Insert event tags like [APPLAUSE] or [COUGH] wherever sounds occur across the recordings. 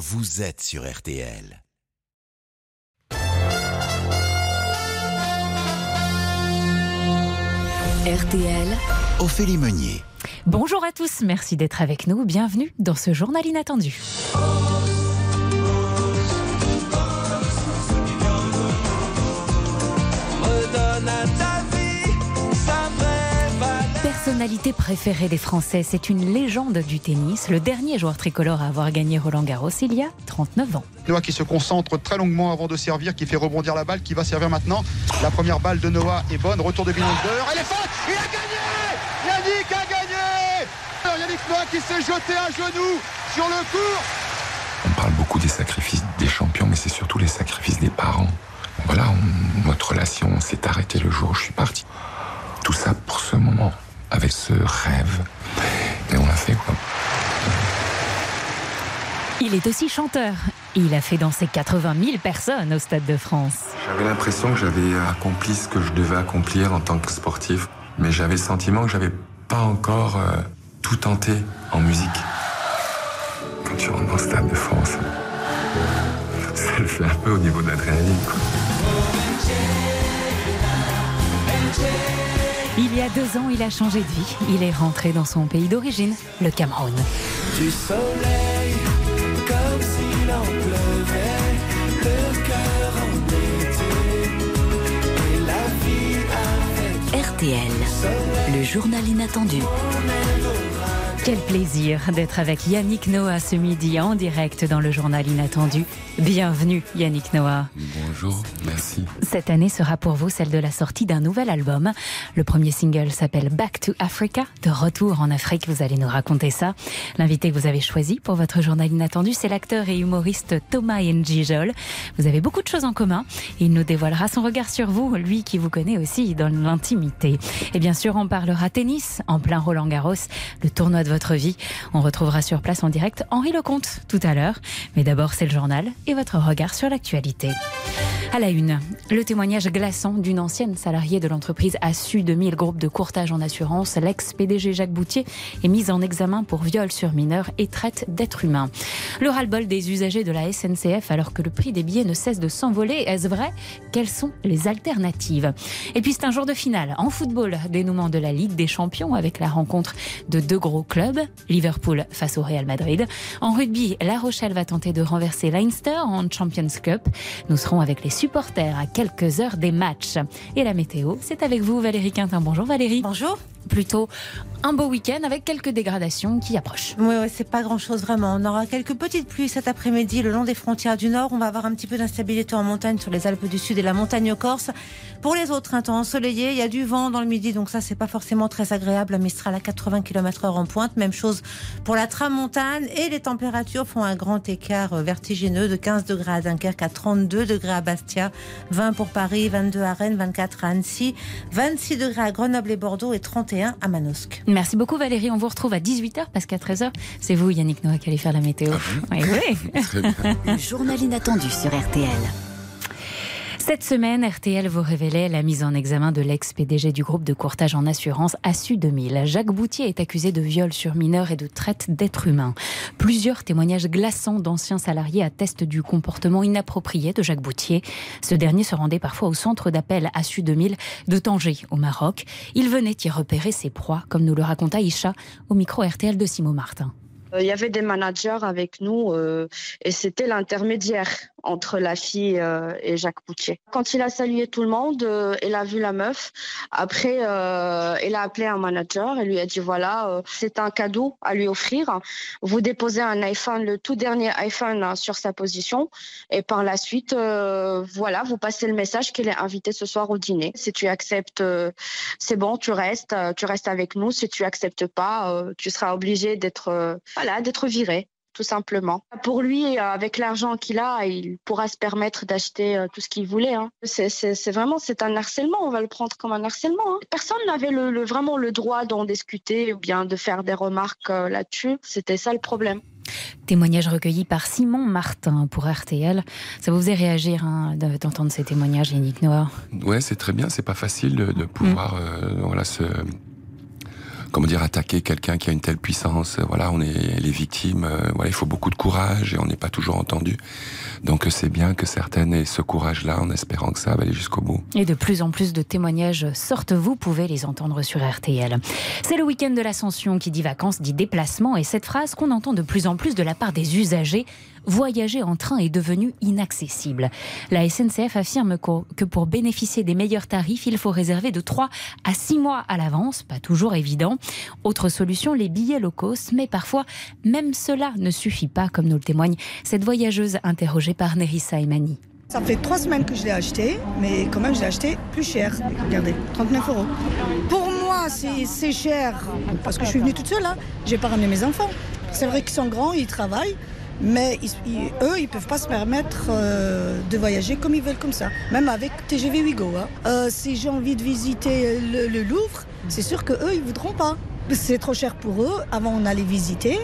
vous êtes sur RTL. RTL. Ophélie Meunier. Bonjour à tous, merci d'être avec nous. Bienvenue dans ce journal inattendu. Personnalité préférée des Français, c'est une légende du tennis, le dernier joueur tricolore à avoir gagné Roland Garros il y a 39 ans. Noah qui se concentre très longuement avant de servir, qui fait rebondir la balle, qui va servir maintenant. La première balle de Noah est bonne, retour de Bilander, elle est forte, il a gagné Yannick a gagné Yannick Noah qui s'est jeté à genoux sur le court On parle beaucoup des sacrifices des champions, mais c'est surtout les sacrifices des parents. Voilà, on- notre relation s'est arrêtée le jour où je suis parti. Tout ça pour ce moment, avec ce rêve. Et on l'a fait, quoi. Il est aussi chanteur. Il a fait danser 80 000 personnes au Stade de France. J'avais l'impression que j'avais accompli ce que je devais accomplir en tant que sportif, mais j'avais le sentiment que j'avais pas encore euh, tout tenté en musique. Quand tu rentres dans le stade de France, [LAUGHS] ça le fait un peu au niveau de l'adrénaline. Il y a deux ans, il a changé de vie. Il est rentré dans son pays d'origine, le Cameroun. Du soleil, comme s'il en pleuvait, le cœur en été, et la vie avec RTL. Le journal inattendu. Quel plaisir d'être avec Yannick Noah ce midi en direct dans le journal inattendu. Bienvenue Yannick Noah. Bonjour, merci. Cette année sera pour vous celle de la sortie d'un nouvel album. Le premier single s'appelle Back to Africa, de retour en Afrique. Vous allez nous raconter ça. L'invité que vous avez choisi pour votre journal inattendu, c'est l'acteur et humoriste Thomas Njijol. Vous avez beaucoup de choses en commun. Il nous dévoilera son regard sur vous, lui qui vous connaît aussi dans l'intimité. Et bien sûr, on parlera tennis en plein Roland Garros, le tournoi de votre vie. On retrouvera sur place en direct Henri Lecomte tout à l'heure. Mais d'abord, c'est le journal et votre regard sur l'actualité. À la une, le témoignage glaçant d'une ancienne salariée de l'entreprise Assu 2000, groupe de courtage en assurance. L'ex-PDG Jacques Boutier est mis en examen pour viol sur mineur et traite d'êtres humains. Le ras-le-bol des usagers de la SNCF alors que le prix des billets ne cesse de s'envoler. Est-ce vrai? Quelles sont les alternatives? Et puis c'est un jour de finale. En football, dénouement de la Ligue des Champions avec la rencontre de deux gros clubs, Liverpool face au Real Madrid. En rugby, La Rochelle va tenter de renverser Leinster en Champions Cup. Nous serons avec les supporters à quelques heures des matchs. Et la météo, c'est avec vous Valérie Quintin. Bonjour Valérie. Bonjour. Plutôt un beau week-end avec quelques dégradations qui approchent. Oui, c'est pas grand-chose vraiment. On aura quelques petites pluies cet après-midi le long des frontières du Nord. On va avoir un petit peu d'instabilité en montagne sur les Alpes du Sud et la montagne corse. Pour les autres, un temps ensoleillé. Il y a du vent dans le midi, donc ça, c'est pas forcément très agréable. Mistral à 80 km/h en pointe. Même chose pour la tramontane. Et les températures font un grand écart vertigineux de 15 degrés à Dunkerque à 32 degrés à Bastia, 20 pour Paris, 22 à Rennes, 24 à Annecy, 26 degrés à Grenoble et Bordeaux et 31 à Manosque. Merci beaucoup Valérie. On vous retrouve à 18h parce qu'à 13h, c'est vous Yannick Noah qui allez faire la météo. oui, oui. Très bien. Le journal inattendu sur RTL. Cette semaine, RTL vous révélait la mise en examen de l'ex-PDG du groupe de courtage en assurance Assu 2000. Jacques Boutier est accusé de viol sur mineur et de traite d'êtres humains. Plusieurs témoignages glaçants d'anciens salariés attestent du comportement inapproprié de Jacques Boutier. Ce dernier se rendait parfois au centre d'appel Assu 2000 de Tanger, au Maroc. Il venait y repérer ses proies, comme nous le raconta Isha au micro RTL de Simon Martin. Euh, Il y avait des managers avec nous euh, et c'était l'intermédiaire entre la fille euh, et Jacques Poutier. Quand il a salué tout le monde, euh, il a vu la meuf. Après, euh, il a appelé un manager et lui a dit voilà, euh, c'est un cadeau à lui offrir. Vous déposez un iPhone, le tout dernier iPhone hein, sur sa position et par la suite, euh, voilà, vous passez le message qu'il est invité ce soir au dîner. Si tu acceptes, c'est bon, tu restes, tu restes avec nous. Si tu acceptes pas, tu seras obligé d'être, voilà, d'être viré tout simplement. Pour lui, euh, avec l'argent qu'il a, il pourra se permettre d'acheter euh, tout ce qu'il voulait. hein. C'est, c'est- c'est vraiment, c'est un harcèlement. On va le prendre comme un harcèlement. hein. Personne n'avait le, le- vraiment le droit d'en discuter ou bien de faire des remarques euh, là-dessus. C'était ça le problème. Témoignage recueilli par Simon Martin pour RTL. Ça vous faisait réagir hein, de- d'entendre ces témoignages, Yannick Noah? Ouais, c'est très bien. C'est pas facile de, de pouvoir euh, voilà, se, comment dire, attaquer quelqu'un qui a une telle puissance. Voilà, on est les victimes. voilà, il faut beaucoup de courage et on n'est pas toujours entendu. Donc c'est bien que certaines aient ce courage-là en espérant que ça va aller jusqu'au bout. Et de plus en plus de témoignages sortent, vous pouvez les entendre sur RTL. C'est le week-end de l'ascension qui dit vacances, dit déplacement, et cette phrase qu'on entend de plus en plus de la part des usagers voyager en train est devenu inaccessible. La SNCF affirme que pour bénéficier des meilleurs tarifs, il faut réserver de 3 à 6 mois à l'avance, pas toujours évident. Autre solution, les billets low cost, mais parfois même cela ne suffit pas, comme nous le témoigne cette voyageuse interrogée par Nerissa Emani. Ça fait trois semaines que je l'ai acheté, mais quand même je l'ai acheté plus cher. Regardez, 39 euros. Pour moi, c'est cher parce que je suis venue toute seule. Hein. J'ai pas ramené mes enfants. C'est vrai qu'ils sont grands, ils travaillent. Mais eux, ils ne peuvent pas se permettre euh, de voyager comme ils veulent comme ça. Même avec TGV Wigo. Hein. Euh, si j'ai envie de visiter le, Louvre, c'est sûr qu'eux, ils ne voudront pas. C'est trop cher pour eux. Avant, on allait visiter.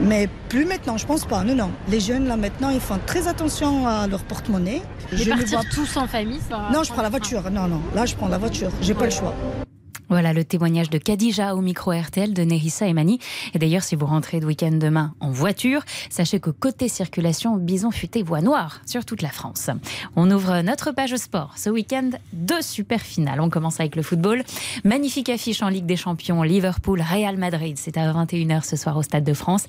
Mais plus maintenant, je pense pas. Non, non. Les jeunes, là, maintenant, ils font très attention à leur porte-monnaie. Je partir vois... tous en famille, ça... Non, je prends la voiture. Non, non. Là, je prends la voiture. J'ai pas le choix. Voilà le témoignage de Kadija au micro RTL de Nerissa et Mani. Et d'ailleurs, si vous rentrez de week-end demain en voiture, sachez que côté circulation, Bison futé voie noire sur toute la France. On ouvre notre page sport. Ce week-end, deux super finales. On commence avec le football. Magnifique affiche en Ligue des Champions. Liverpool-Real Madrid. C'est à 21h ce soir au Stade de France.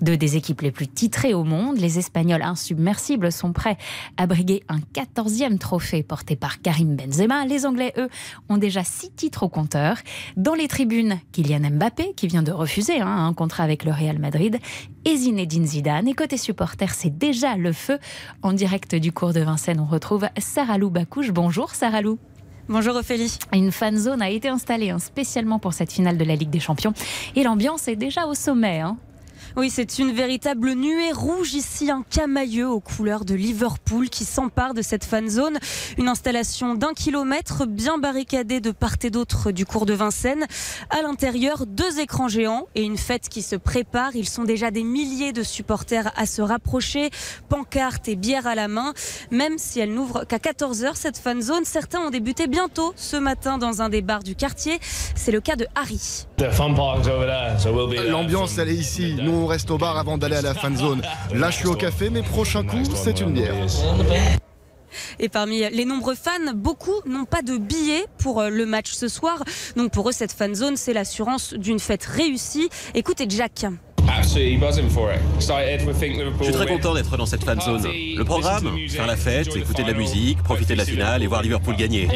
Deux des équipes les plus titrées au monde. Les Espagnols insubmersibles sont prêts à briguer un 14e trophée porté par Karim Benzema. Les Anglais, eux, ont déjà six titres au dans les tribunes, Kylian Mbappé, qui vient de refuser hein, un contrat avec le Real Madrid, et Zinedine Zidane. Et côté supporter, c'est déjà le feu. En direct du cours de Vincennes, on retrouve Sarah Lou Bacouche. Bonjour Sarah Lou. Bonjour Ophélie. Une fan zone a été installée hein, spécialement pour cette finale de la Ligue des Champions. Et l'ambiance est déjà au sommet. Hein. Oui, c'est une véritable nuée rouge ici, un camailleux aux couleurs de Liverpool qui s'empare de cette fan zone. Une installation d'un kilomètre bien barricadée de part et d'autre du cours de Vincennes. À l'intérieur, deux écrans géants et une fête qui se prépare. Ils sont déjà des milliers de supporters à se rapprocher, pancartes et bières à la main. Même si elle n'ouvre qu'à 14h, cette fan zone, certains ont débuté bientôt ce matin dans un des bars du quartier. C'est le cas de Harry. L'ambiance, elle est ici. Nous, on reste au bar avant d'aller à la fan zone. Là, je suis au café, mais prochain coup, c'est une bière. Et parmi les nombreux fans, beaucoup n'ont pas de billets pour euh, le match ce soir. Donc pour eux, cette fan zone, c'est l'assurance d'une fête réussie. Écoutez Jack. Je suis très content d'être dans cette fan zone. Le programme, faire la fête, écouter de la musique, profiter de la finale et voir Liverpool gagner.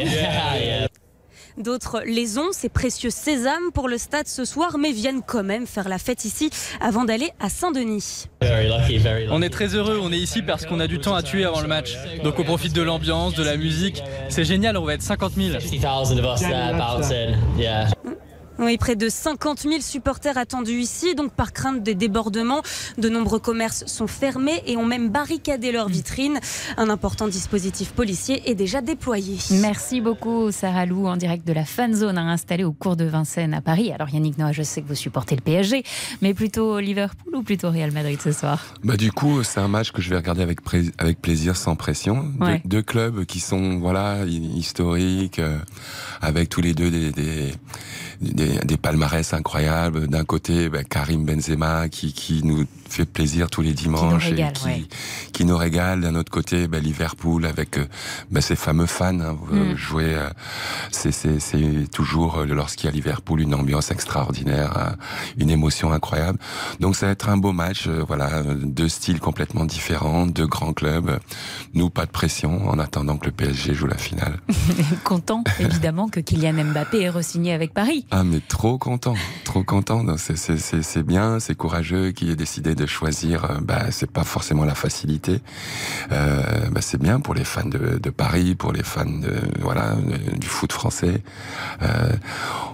D'autres les ont, ces précieux sésames pour le stade ce soir, mais viennent quand même faire la fête ici avant d'aller à Saint-Denis. On est très heureux, on est ici parce qu'on a du temps à tuer avant le match. Donc on profite de l'ambiance, de la musique. C'est génial, on va être 50 000. Oui, près de 50 000 supporters attendus ici, donc par crainte des débordements, de nombreux commerces sont fermés et ont même barricadé leurs vitrines. Un important dispositif policier est déjà déployé. Merci beaucoup Sarah Lou en direct de la fan zone installée au cours de Vincennes à Paris. Alors Yannick Noah, je sais que vous supportez le PSG, mais plutôt Liverpool ou plutôt Real Madrid ce soir? Bah du coup, c'est un match que je vais regarder avec, avec plaisir, sans pression. Deux, clubs qui sont voilà historiques, euh, avec tous les deux des, des des, palmarès incroyables. D'un côté, ben, Karim Benzema qui, qui nous fait plaisir tous les dimanches qui et qui, qui, nous régale. D'un autre côté, ben, Liverpool avec euh, ben, ces fameux fans. Hein, mm. Jouer, euh, c'est toujours euh, lorsqu'il y a Liverpool une ambiance extraordinaire, une émotion incroyable. Donc ça va être un beau match. voilà, deux styles complètement différents, deux grands clubs. Nous, pas de pression en attendant que le PSG joue la finale. [LAUGHS] Content évidemment que Kylian Mbappé ait re-signé avec Paris. Ah mais trop content, trop content. C'est bien, c'est courageux qui ait décidé de choisir. Euh, bah c'est pas forcément la facilité. Euh, bah, c'est bien pour les fans de, de, Paris, pour les fans de voilà du foot français. Euh,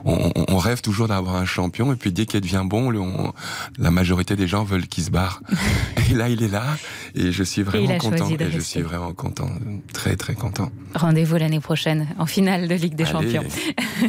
on, on, rêve toujours d'avoir un champion et puis dès qu'il devient bon, la majorité des gens veulent qu'il se barre. [LAUGHS] et là il est là Et je suis vraiment content. Et je suis vraiment content. Très, très content. Rendez-vous l'année prochaine en finale de Ligue des Allez. Champions.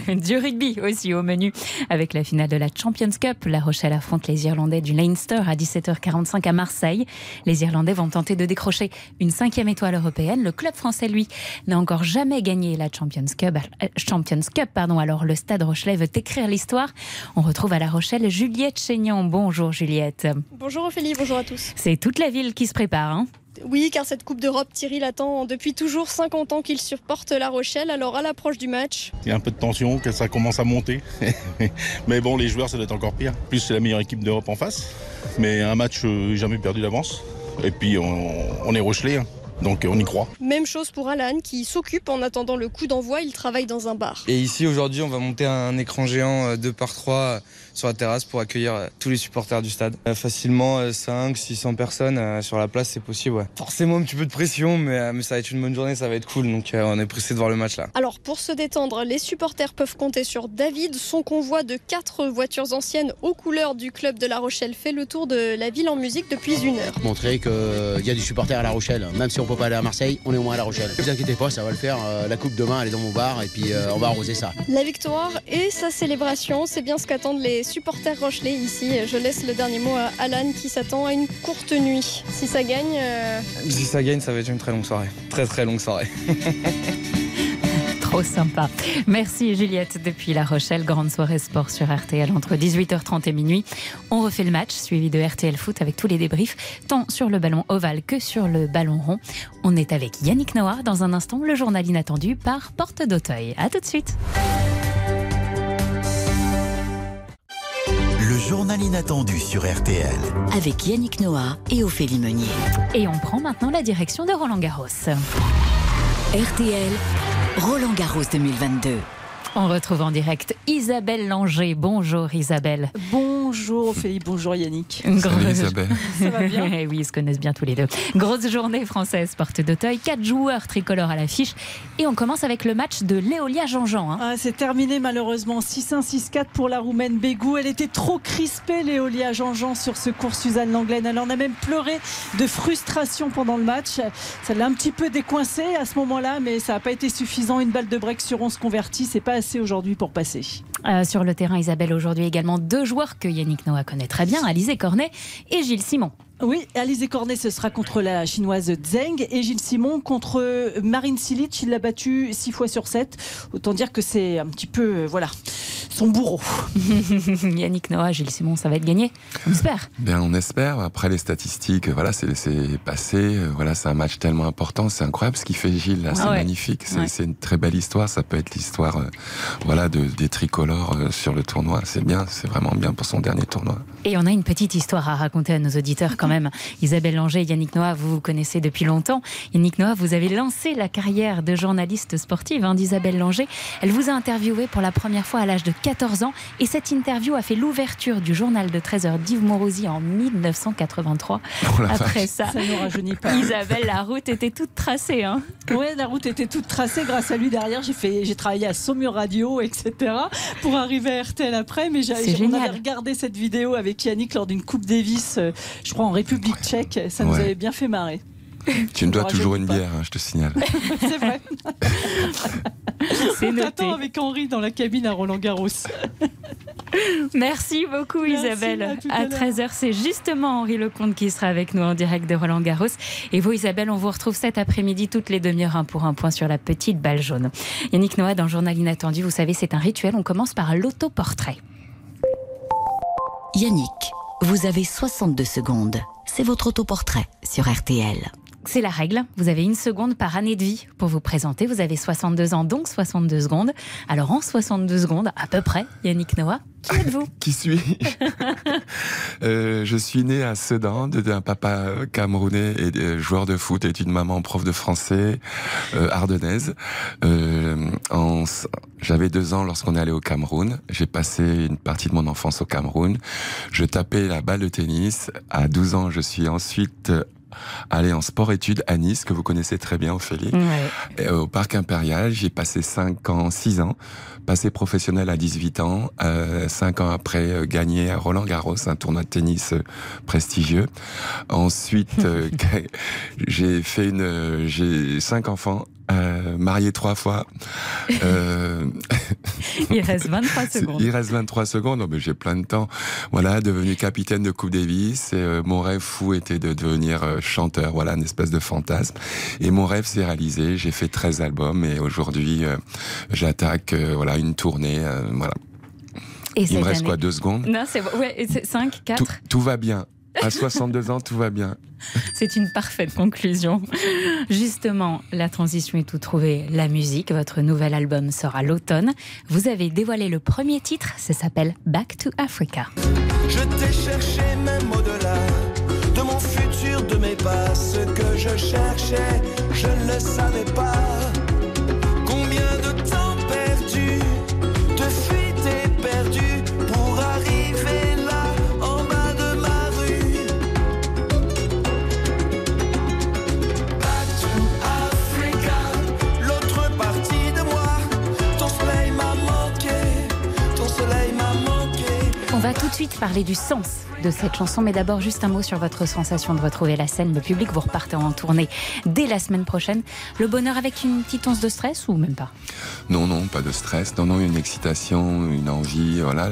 [LAUGHS] du rugby aussi au menu avec la finale de la Champions Cup. La Rochelle affronte les Irlandais du Leinster à 17h45 à Marseille. Les Irlandais vont tenter de décrocher une cinquième étoile européenne. Le club français, lui, n'a encore jamais gagné la Champions Cup. euh, Champions Cup pardon. Alors le Stade Rochelais veut écrire l'histoire. On retrouve à La Rochelle Juliette Chénion. Bonjour Juliette. Bonjour Ophélie, bonjour à tous. C'est toute la ville qui se prépare. hein Oui, car cette Coupe d'Europe, Thierry l'attend depuis toujours 50 ans qu'il supporte La Rochelle. Alors à l'approche du match, Il y a un peu de tension, que ça commence à monter. [LAUGHS] Mais bon, les joueurs, ça doit être encore pire. Plus, c'est la meilleure équipe d'Europe en face. Mais un match euh, jamais perdu d'avance. Et puis, on, on est Rochelais, hein. donc on y croit. même chose pour Alan qui s'occupe en attendant le coup d'envoi. Il travaille dans un bar. Et ici aujourd'hui, on va monter un écran géant euh, 2 par 3 euh, sur la terrasse pour accueillir euh, tous les supporters du stade. Euh, Facilement 5 600 personnes euh, sur la place, c'est possible ouais. Forcément un petit peu de pression mais, euh, mais ça va être une bonne journée, ça va être cool donc euh, on est pressé de voir le match là. Alors pour se détendre, les supporters peuvent compter sur David. Son convoi de quatre voitures anciennes aux couleurs du club de La Rochelle fait le tour de la ville en musique depuis une heure. montrer qu'il y a du supporter à La Rochelle. Même si on peut pas aller à Marseille, on est au moins à La Rochelle. Ne vous inquiétez pas, ça va le faire. Euh, La coupe demain, elle est dans mon bar et puis euh, on va arroser ça. La victoire et sa célébration, c'est bien ce qu'attendent les supporters rochelais ici. Je laisse le dernier mot à Alan qui s'attend à une courte nuit. Si ça gagne, euh, Si ça gagne, ça va être une très longue soirée. Très très longue soirée. [LAUGHS] Trop sympa. Merci Juliette depuis La Rochelle. Grande soirée sport sur RTL entre 18h30 et minuit. On refait le match suivi de RTL Foot avec tous les débriefs, tant sur le ballon ovale que sur le ballon rond. On est avec Yannick Noah dans un instant, le journal inattendu par Porte d'Auteuil. À tout de suite. Le journal inattendu sur RTL. Avec Yannick Noah et Ophélie Meunier. Et on prend maintenant la direction de Roland Garros. RTL, Roland Garros 2022. On retrouve en direct Isabelle Langer. Bonjour Isabelle. Bonjour Ophélie, bonjour Yannick. Salut Isabelle. [LAUGHS] Ça va bien Eh oui, ils se connaissent bien tous les deux. Grosse journée française, porte d'Auteuil. Quatre joueurs tricolores à l'affiche. Et on commence avec le match de Léolia Jean-Jean. hein. Ah, c'est terminé malheureusement 6-1, 6-4 pour la Roumaine Bégou. Elle était trop crispée, Léolia Jean-Jean, sur ce cours Suzanne Langlaine. Elle en a même pleuré de frustration pendant le match. Ça l'a un petit peu décoincé à ce moment-là, mais ça n'a pas été suffisant. Une balle de break sur 11 convertie, c'est pas assez aujourd'hui pour passer. Euh, sur le terrain, Isabelle, aujourd'hui également deux joueurs que Yannick Noah connaît très bien, Alizé Cornet et Gilles Simon. Oui, Alizé Cornet, ce sera contre la chinoise Zheng et Gilles Simon contre Marine Silic. Il l'a battu 6 fois sur 7. Autant dire que c'est un petit peu, euh, voilà, son bourreau. [LAUGHS] Yannick Noah, Gilles Simon, ça va être gagné On espère. Bien, on espère. Après les statistiques, voilà, c'est c'est passé. Euh, Voilà, c'est un match tellement important. C'est incroyable ce qu'il fait Gilles. là. C'est Ah ouais. magnifique. C'est Ouais. c'est une très belle histoire. Ça peut être l'histoire, euh, voilà, de, des tricolores euh, sur le tournoi. C'est bien. C'est vraiment bien pour son dernier tournoi. Et on a une petite histoire à raconter à nos auditeurs quand même. [LAUGHS] Isabelle Langer et Yannick Noah, vous vous connaissez depuis longtemps. Yannick Noah, vous avez lancé la carrière de journaliste sportive hein, d'Isabelle Langer. Elle vous a interviewé pour la première fois à l'âge de 14 ans et cette interview a fait l'ouverture du journal de 13h d'Yves Morosi en 1983. Oh la Après ça, Ça nous rajeunit pas. Isabelle, la route était toute tracée. Hein. Ouais, la route était toute tracée grâce à lui derrière. J'ai fait, j'ai travaillé à Saumur Radio, etc. pour arriver à RTL après. Mais avait regardé cette vidéo avec Yannick lors d'une Coupe Davis, euh, je crois en République Tchèque. Ça nous avait bien fait marrer. Tu me dois toujours une pas. bière, hein, je te signale. [LAUGHS] C'est vrai. C'est On noté. t'attend avec Henri dans la cabine à Roland Garros. [LAUGHS] Merci beaucoup Merci, Isabelle. à À, à l'heure. 13h, c'est justement Henri Lecomte qui sera avec nous en direct de Roland Garros. Et vous Isabelle, on vous retrouve cet après-midi toutes les demi-heures pour un point sur la petite balle jaune. Yannick Noah dans le Journal Inattendu, vous savez, c'est un rituel. On commence par l'autoportrait. Yannick, vous avez 62 secondes. C'est votre autoportrait sur RTL. C'est la règle. Vous avez une seconde par année de vie pour vous présenter. Vous avez 62 ans, donc 62 secondes. Alors en 62 secondes, à peu près, Yannick Noah, qui [LAUGHS] êtes-vous? Qui suis-je? Euh, Je suis né à Sedan d'un papa camerounais et euh, joueur de foot et d'une maman prof de français euh, ardennaise. Euh, J'avais deux ans lorsqu'on est allé au Cameroun. J'ai passé une partie de mon enfance au Cameroun. Je tapais la balle de tennis. À 12 ans, je suis ensuite aller en sport-études à Nice, que vous connaissez très bien, Ophélie. Ouais. Euh, au Parc Impérial, j'ai passé 5 ans, 6 ans, passé professionnel à 18 ans, euh, 5 ans après euh, gagné à Roland Garros, un tournoi de tennis euh, prestigieux. Ensuite, euh, [LAUGHS] j'ai fait une, euh, j'ai cinq enfants, euh, marié trois fois. Euh, [LAUGHS] Il reste 23 secondes. il reste 23 secondes, non, mais j'ai plein de temps. Voilà, devenu capitaine de Coupe Davis. Et, euh, mon rêve fou était de devenir euh, chanteur, voilà, une espèce de fantasme. Et mon rêve s'est réalisé. J'ai fait 13 albums et aujourd'hui, euh, j'attaque voilà une tournée. voilà. Et il me reste année- quoi, deux secondes? Non, c'est ouais, 5, 4. tout, tout va bien. À 62 ans, tout va bien. C'est une parfaite conclusion. Justement, la transition est tout trouvée. La musique, votre nouvel album sort à l'automne. Vous avez dévoilé le premier titre, ça s'appelle Back to Africa. Je t'ai cherché même au-delà de mon futur, de mes pas. Ce que je cherchais, je ne le savais pas. Va tout de suite parler du sens de cette chanson, mais d'abord juste un mot sur votre sensation de retrouver la scène, le public. Vous repartez en tournée dès la semaine prochaine. Le bonheur avec une petite once de stress ou même pas? Non, non, pas de stress. Non, non, une excitation, une envie. Voilà,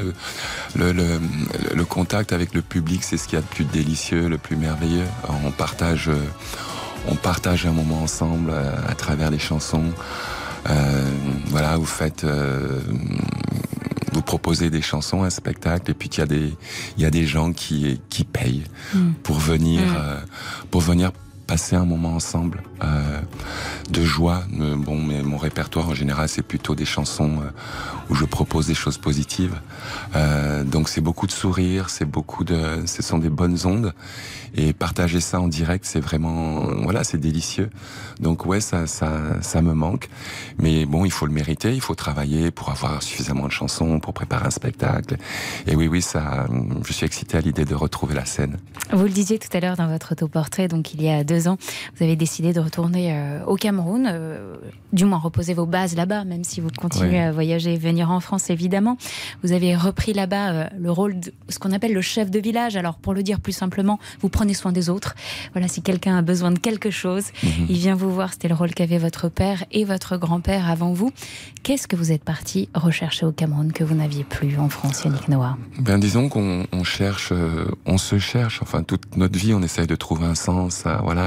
le, contact avec le public, c'est ce qu'il y a de plus délicieux, le plus merveilleux. On partage, euh, on partage un moment ensemble euh, à travers les chansons. Euh, voilà, vous faites, vous proposez des chansons, un spectacle, et puis il y a des, il y a des gens qui, qui payent Mm. pour venir, Mm. euh, pour venir passer un moment ensemble euh, de joie. Euh, Bon, mais mon répertoire en général, c'est plutôt des chansons euh, où je propose des choses positives. Donc c'est beaucoup de sourires, c'est beaucoup de, ce sont des bonnes ondes. Et partager ça en direct, c'est vraiment, voilà, c'est délicieux. Donc ouais, ça, ça, ça me manque. Mais bon, il faut le mériter, il faut travailler pour avoir suffisamment de chansons, pour préparer un spectacle. Et oui, oui, ça, je suis excité à l'idée de retrouver la scène. Vous le disiez tout à l'heure dans votre autoportrait, donc il y a deux ans, vous avez décidé de retourner euh, au Cameroun, euh, du moins reposer vos bases là-bas, même si vous continuez Ouais. à voyager et venir en France évidemment. Vous avez repris là-bas euh, le rôle de ce qu'on appelle le chef de village. Alors pour le dire plus simplement, vous prenez soin des autres. Voilà, si quelqu'un a besoin de quelque chose, il vient vous voir. C'était le rôle qu'avait votre père et votre grand-père avant vous. Qu'est-ce que vous êtes parti rechercher au Cameroun que vous n'aviez plus en France, Yannick Noah? Ben disons qu'on on cherche, on se cherche. Enfin, toute notre vie, on essaye de trouver un sens. à- voilà.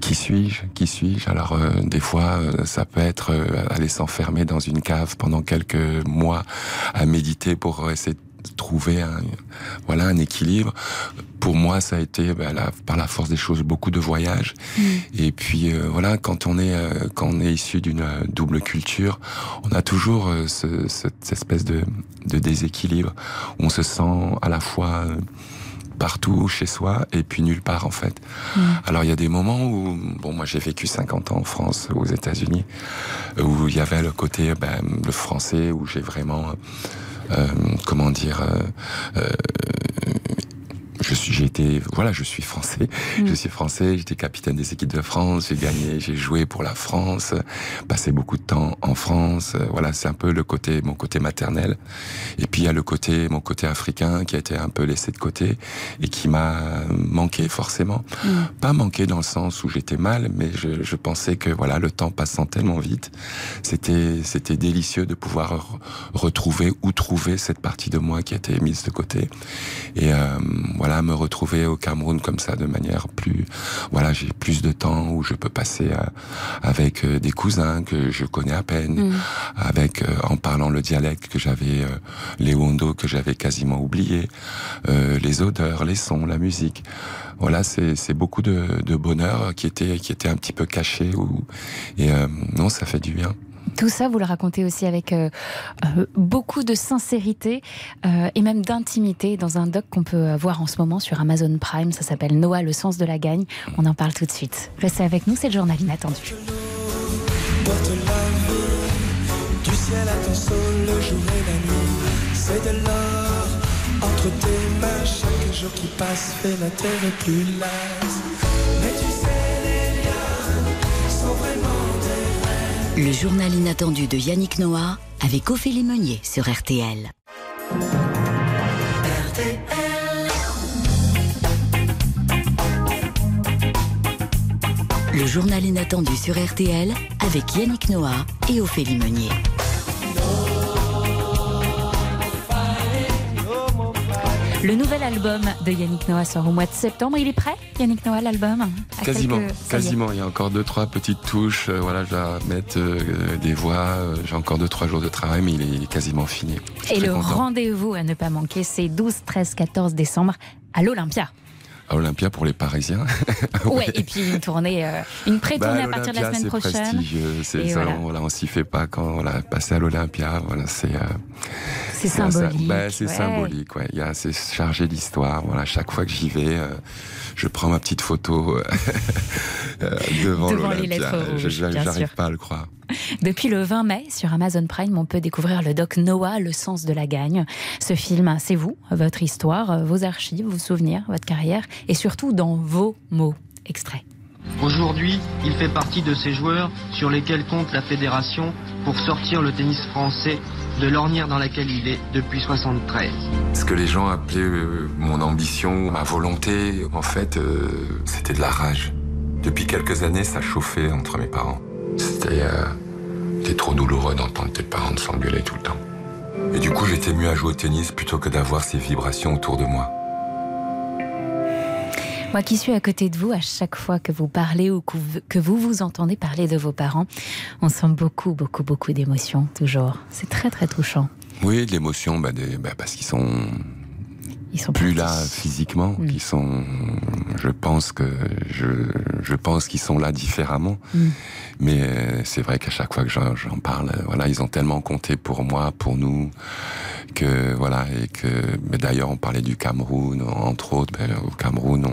Qui suis-je? Qui suis-je? Alors euh, des fois, euh, ça peut être euh, aller s'enfermer dans une cave pendant quelques mois à méditer pour essayer de trouver un, voilà, un équilibre. Pour moi, ça a été ben, la- par la force des choses beaucoup de voyages. Et puis voilà, quand on est quand on est issu d'une double culture, on a toujours ce- cette espèce de, de déséquilibre. où On se sent à la fois partout chez soi et puis nulle part en fait. Alors il y a des moments où, bon moi j'ai vécu 50 ans en France, aux États-Unis, où il y avait le côté ben, le français où j'ai vraiment, euh, comment dire, euh, euh, je suis, j'ai été, voilà, je suis français. Mm. Je suis français. J'étais capitaine des équipes de France. J'ai gagné, j'ai joué pour la France. Passé beaucoup de temps en France. Voilà, c'est un peu le côté, mon côté maternel. Et puis il y a le côté, mon côté africain qui a été un peu laissé de côté et qui m'a manqué forcément. Pas manqué dans le sens où j'étais mal, mais je, je pensais que voilà, le temps passant tellement vite, c'était c'était délicieux de pouvoir re- retrouver ou trouver cette partie de moi qui a été mise de côté. Et euh, voilà, me retrouver au Cameroun comme ça de manière plus, voilà, j'ai plus de temps où je peux passer euh, avec euh, des cousins que je connais à peine, Mm. avec euh, en parlant le dialecte que j'avais, euh, les Wondo que j'avais quasiment oublié, euh, les odeurs, les sons, la musique. Voilà, c'est c'est beaucoup de, de bonheur qui était qui était un petit peu caché ou et euh, non, ça fait du bien. Tout ça, vous le racontez aussi avec euh, euh, beaucoup de sincérité euh, et même d'intimité dans un doc qu'on peut voir en ce moment sur Amazon Prime. Ça s'appelle Noah, le sens de la gagne. On en parle tout de suite. Restez avec nous, c'est le journal inattendu. Le journal inattendu de Yannick Noah avec Ophélie Meunier sur RTL. Le journal inattendu sur RTL avec Yannick Noah et Ophélie Meunier. Le nouvel album de Yannick Noah sort au mois de septembre. Il est prêt, Yannick Noah, l'album? Quasiment, quelques- quasiment. Il y a encore deux, trois petites touches. euh, voilà, je dois mettre euh, des voix. euh, J'ai encore deux, trois jours de travail, mais il est quasiment fini. Et le rendez-vous à ne pas manquer, c'est 12, 13, 14 décembre à l'Olympia. À Olympia pour les Parisiens. [LAUGHS] Ouais, et puis une tournée, euh, une pré-tournée Bah, à partir de la semaine c'est prochaine. prestigieux, C'est Et ça, voilà. on, voilà, on s'y fait pas quand on a passé à l'Olympia. Voilà, c'est. euh, C'est symbolique, bah, c'est ouais. symbolique. Ouais. Il y a, c'est chargé d'histoire. Voilà, chaque fois que j'y vais, euh, je prends ma petite photo euh, [LAUGHS] euh, devant, Devant les lettres Je- rouges, J'arrive pas à le croire. Depuis le 20 mai, sur Amazon Prime, on peut découvrir le doc Noah, le sens de la gagne. Ce film, c'est vous, votre histoire, vos archives, vos souvenirs, votre carrière, et surtout dans vos mots. Extrait. Aujourd'hui, il fait partie de ces joueurs sur lesquels compte la fédération pour sortir le tennis français de l'ornière dans laquelle il est depuis 73. Ce que les gens appelaient euh, mon ambition, ma volonté, en fait, euh, c'était de la rage. Depuis quelques années, ça chauffait entre mes parents. C'était euh, c'était trop douloureux d'entendre tes parents s'engueuler tout le temps. Et du coup, j'étais mieux à jouer au tennis plutôt que d'avoir ces vibrations autour de moi. Moi qui suis à côté de vous, à chaque fois que vous parlez ou que vous vous, entendez parler de vos parents, on sent beaucoup, beaucoup, beaucoup d'émotions, toujours. C'est très, très touchant. Oui, de l'émotion, bah, bah, parce qu'ils sont, Ils sont plus là physiquement, qu'ils sont. Je pense que je, je pense qu'ils sont là différemment. Mm. Mais euh, c'est vrai qu'à chaque fois que j'en j'en parle, euh, voilà, ils ont tellement compté pour moi, pour nous, que voilà, et que. Mais d'ailleurs, on parlait du Cameroun, entre autres. Ben, au Cameroun,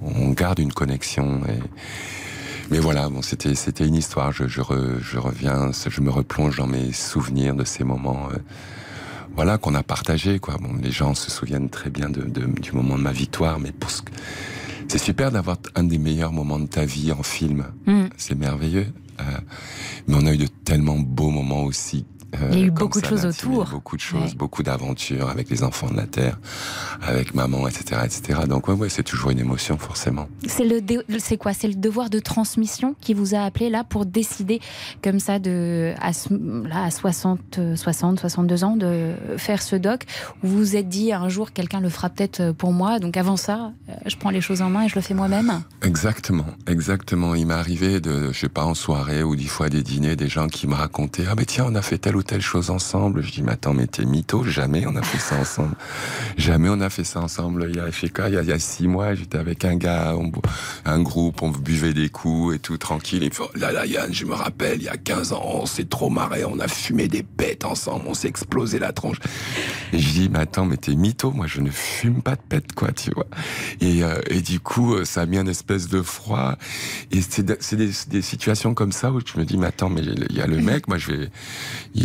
on, on garde une connexion. Et, mais voilà, bon, c'était c'était une histoire. Je, je, re- je reviens, je me replonge dans mes souvenirs de ces moments. euh, voilà qu'on a partagé quoi. Bon, les gens se souviennent très bien de, de- du moment de ma victoire, mais pour ce que- c'est super d'avoir un des meilleurs moments de ta vie en film. Mm. C'est merveilleux. Euh, mais on a eu de tellement beaux moments aussi. Euh, Il y a eu beaucoup de choses autour. Beaucoup de choses, Ouais. beaucoup d'aventures avec les enfants de la terre, avec maman, etc., etc. Donc ouais, ouais, c'est toujours une émotion forcément. C'est le c'est quoi? C'est le devoir de transmission qui vous a appelé là pour décider comme ça de à, là à 60 euh, 60 62 ans de faire ce doc? Où vous vous êtes dit un jour quelqu'un le fera peut-être pour moi donc avant ça euh, je prends les choses en main et je le fais moi-même. Exactement, exactement. Il m'est arrivé de, je sais pas, en soirée ou des fois des dîners, des gens qui me racontaient, ah ben tiens, on a fait telle ou telle chose ensemble. Je dis, mais attends, mais t'es mytho, jamais on a fait ça ensemble. Jamais on a fait ça ensemble. Il y a, je sais quoi, il y a, six mois, j'étais avec un gars, un groupe, on buvait des coups et tout, tranquille. Il me là là, Yann, je me rappelle, il y a 15 ans, on s'est trop marré, on a fumé des pètes ensemble, on s'est explosé la tronche. Et je dis, mais attends, mais t'es mytho, moi je ne fume pas de pète, quoi, tu vois. Et, euh, du coup, euh, ça a mis un espèce de froid. Et c'est de- c'est des, situations comme ça où je me dis, mais attends, mais il y a le mec, moi je vais.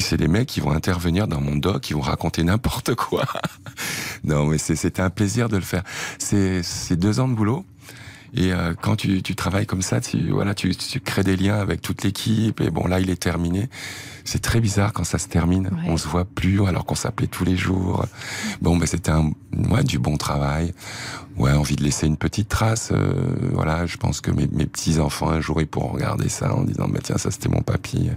C'est des mecs qui vont intervenir dans mon doc, qui vont raconter n'importe quoi. [LAUGHS] non, mais c'était un plaisir de le faire. C'est deux ans de boulot. Et euh, quand tu, tu travailles comme ça, tu, voilà, tu, tu crées des liens avec toute l'équipe. Et bon, là, il est terminé. C'est très bizarre quand ça se termine. On se voit plus alors qu'on s'appelait tous les jours. Bon, ben c'était un, ouais, du bon travail. Ouais, envie de laisser une petite trace. euh, voilà, je pense que mes, mes petits enfants un jour ils pourront regarder ça en disant, bah tiens, ça c'était mon papy.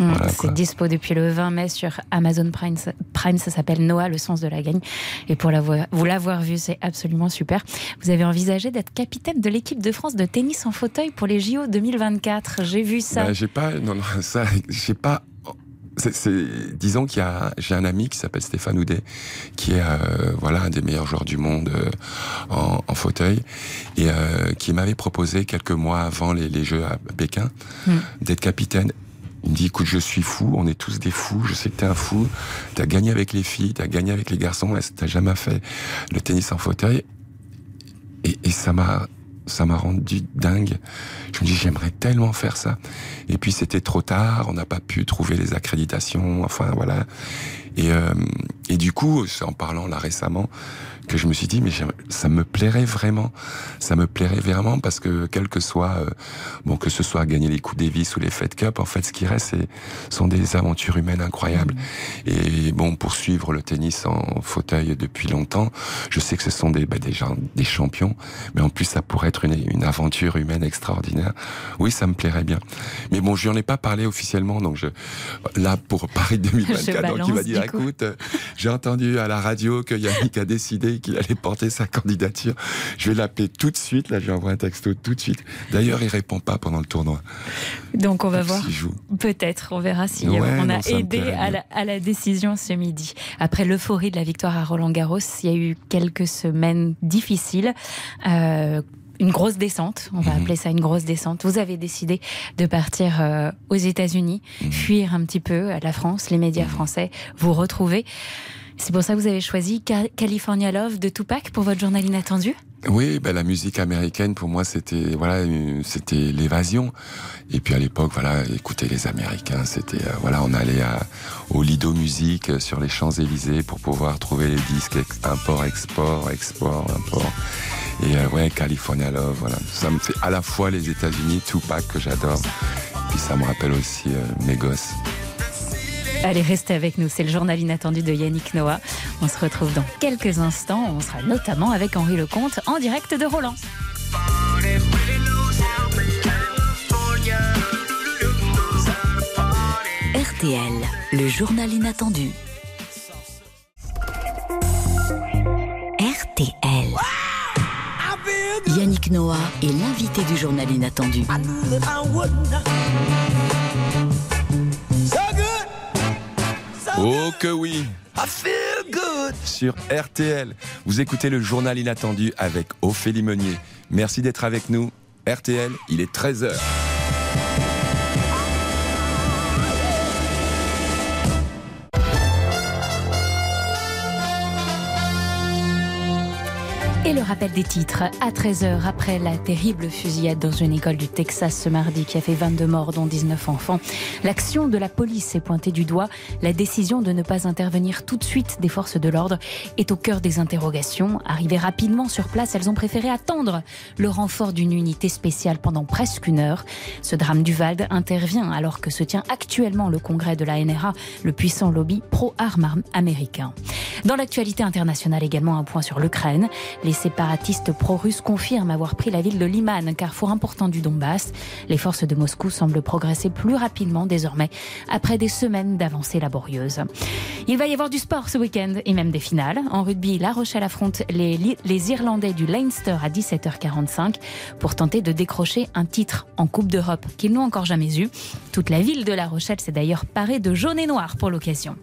Mm, Voilà, c'est dispo depuis le 20 mai sur Amazon Prime. Prime ça s'appelle Noah, le sens de la gagne. Et pour l'avoir- vous l'avoir vu, c'est absolument super. Vous avez envisagé d'être capitaine de l'équipe de France de tennis en fauteuil pour les JO 2024. J'ai vu ça. Bah, j'ai pas, non, non, [LAUGHS] ça, j'ai pas. c'est- disons qu'il y a, j'ai un ami qui s'appelle Stéphane Houdet, qui est euh, voilà un des meilleurs joueurs du monde euh, en, en fauteuil, et euh, qui m'avait proposé quelques mois avant les, les Jeux à Pékin Mm. d'être capitaine. Il me dit, écoute, je suis fou, on est tous des fous, je sais que t'es un fou, t'as gagné avec les filles, t'as gagné avec les garçons, t'as jamais fait le tennis en fauteuil? Et, et ça m'a ça m'a rendu dingue. Je me dis j'aimerais tellement faire ça. Et puis c'était trop tard, on n'a pas pu trouver les accréditations, enfin voilà. Et, euh, et du coup, en parlant là récemment que je me suis dit, mais ça me plairait vraiment. Ça me plairait vraiment parce que quel que soit, euh, bon, que ce soit gagner les coups Davis ou les Fed Cup, en fait, ce qui reste, c'est, sont des aventures humaines incroyables. Et bon, pour suivre le tennis en fauteuil depuis longtemps, je sais que ce sont des, bah, des gens, des champions, mais en plus, ça pourrait être une, une aventure humaine extraordinaire. Oui, ça me plairait bien. Mais bon, je n'en ai pas parlé officiellement, donc je, là, pour Paris [LAUGHS] 2024, donc il m'a dit, écoute, j'ai entendu à la radio que Yannick a décidé qu'il allait porter sa candidature. Je vais l'appeler tout de suite. Là, je lui envoie un texto tout de suite. D'ailleurs, il répond pas pendant le tournoi. Donc, on va voir. Peut-être, on verra si Ouais, on a non, aidé plairait à la, à la décision ce midi. Après l'euphorie de la victoire à Roland Garros, il y a eu quelques semaines difficiles. Euh, une grosse descente, on va appeler ça une grosse descente. Vous avez décidé de partir euh, aux États-Unis, fuir un petit peu la France, les médias français, vous retrouver. C'est pour ça que vous avez choisi Ca- California Love de Tupac pour votre journal inattendu? Oui, ben la musique américaine pour moi c'était voilà c'était l'évasion. Et puis à l'époque voilà écouter les Américains c'était euh, voilà on allait à, au Lido Musique euh, sur les Champs Élysées pour pouvoir trouver les disques import export export import. Et euh, ouais California Love voilà ça me fait à la fois les États-Unis Tupac que j'adore. Puis ça me rappelle aussi euh, mes gosses. Allez, restez avec nous. C'est le journal inattendu de Yannick Noah. On se retrouve dans quelques instants. On sera notamment avec Henri Lecomte en direct de Roland. RTL, le journal inattendu. RTL. Yannick Noah est l'invité du journal inattendu. Oh que oui Sur RTL, vous écoutez le journal inattendu avec Ophélie Meunier. Merci d'être avec nous. RTL, il est 13h. Et le rappel des titres à 13h après la terrible fusillade dans une école du Texas ce mardi qui a fait 22 morts dont 19 enfants. L'action de la police est pointée du doigt. La décision de ne pas intervenir tout de suite des forces de l'ordre est au cœur des interrogations. Arrivées rapidement sur place, elles ont préféré attendre le renfort d'une unité spéciale pendant presque une heure. Ce drame du Vald intervient alors que se tient actuellement le congrès de la NRA, le puissant lobby pro-armes américain. Dans l'actualité internationale également un point sur l'Ukraine. Les séparatistes pro-russes confirment avoir pris la ville de Liman, carrefour important du Donbass. Les forces de Moscou semblent progresser plus rapidement désormais après des semaines d'avancées laborieuses. Il va y avoir du sport ce week-end et même des finales. En rugby, La Rochelle affronte les, les Irlandais du Leinster à 17h45 pour tenter de décrocher un titre en Coupe d'Europe qu'ils n'ont encore jamais eu. Toute la ville de La Rochelle s'est d'ailleurs parée de jaune et noir pour l'occasion.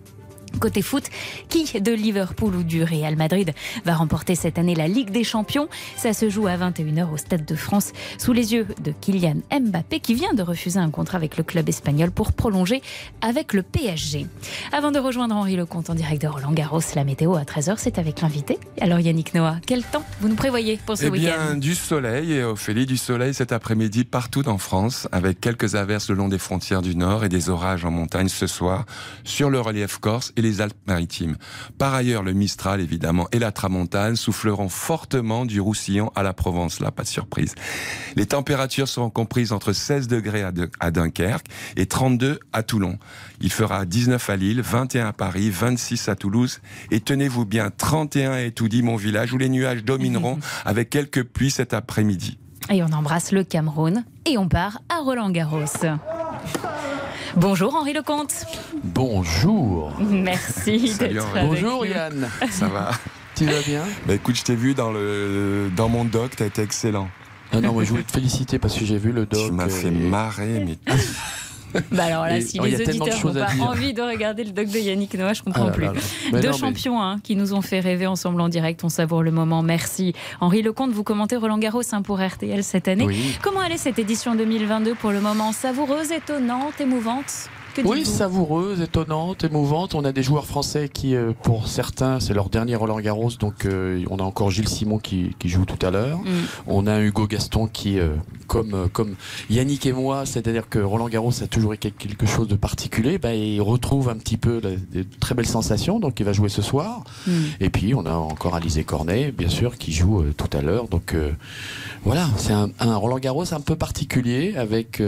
Côté foot, qui de Liverpool ou du Real Madrid va remporter cette année la Ligue des Champions? Ça se joue à 21h au Stade de France sous les yeux de Kylian Mbappé qui vient de refuser un contrat avec le club espagnol pour prolonger avec le PSG. Avant de rejoindre Henri Lecomte en direct de Roland Garros, la météo à 13h, c'est avec l'invité. Alors Yannick Noah, quel temps vous nous prévoyez pour ce Eh week-end? du soleil, et Ophélie, du soleil cet après-midi partout en France, avec quelques averses le long des frontières du nord et des orages en montagne ce soir sur le relief corse et les Alpes-Maritimes. Par ailleurs, le Mistral, évidemment, et la Tramontane souffleront fortement du Roussillon à la Provence, là, pas de surprise. Les températures seront comprises entre 16 degrés à, Dunkerque et 32 à Toulon. Il fera 19 à Lille, 21 à Paris, 26 à Toulouse et tenez-vous bien, 31 à Étoudi, mon village, où les nuages domineront [LAUGHS] avec quelques pluies cet après-midi. Et on embrasse le Cameroun et on part à Roland Garros. Bonjour Henri Lecomte. Bonjour. Merci d'être avec Bonjour nous. Yann. Ça va Tu vas bien Bah écoute, je t'ai vu dans, le, dans mon doc, t'as été excellent. Ah non, moi je voulais te féliciter parce que j'ai vu le doc. Tu m'as fait et- marrer, mais [LAUGHS] [LAUGHS] Bah alors là, Et- si oh, les auditeurs n'ont pas envie de regarder le doc de Yannick Noah, je comprends Ah là plus. là là. Mais Deux non, mais- champions hein, qui nous ont fait rêver ensemble en direct, on savoure le moment, merci. Henri Lecomte, vous commentez Roland Garros hein, pour RTL cette année. Oui. Comment allait cette édition 2022 pour le moment? Savoureuse, étonnante, émouvante? Que Oui, savoureuse, étonnante, émouvante. On a des joueurs français qui, euh, pour certains, c'est leur dernier Roland Garros. Donc, euh, on a encore Gilles Simon qui, qui joue tout à l'heure. Mm. On a Hugo Gaston qui euh, comme, euh, comme Yannick et moi, c'est-à-dire que Roland Garros a toujours été quelque chose de particulier, bah, il retrouve un petit peu des très belles sensations, donc il va jouer ce soir. Mm. Et puis on a encore Alizé Cornet, bien sûr, qui joue euh, tout à l'heure. Donc euh, voilà, c'est un, un Roland Garros un peu particulier avec.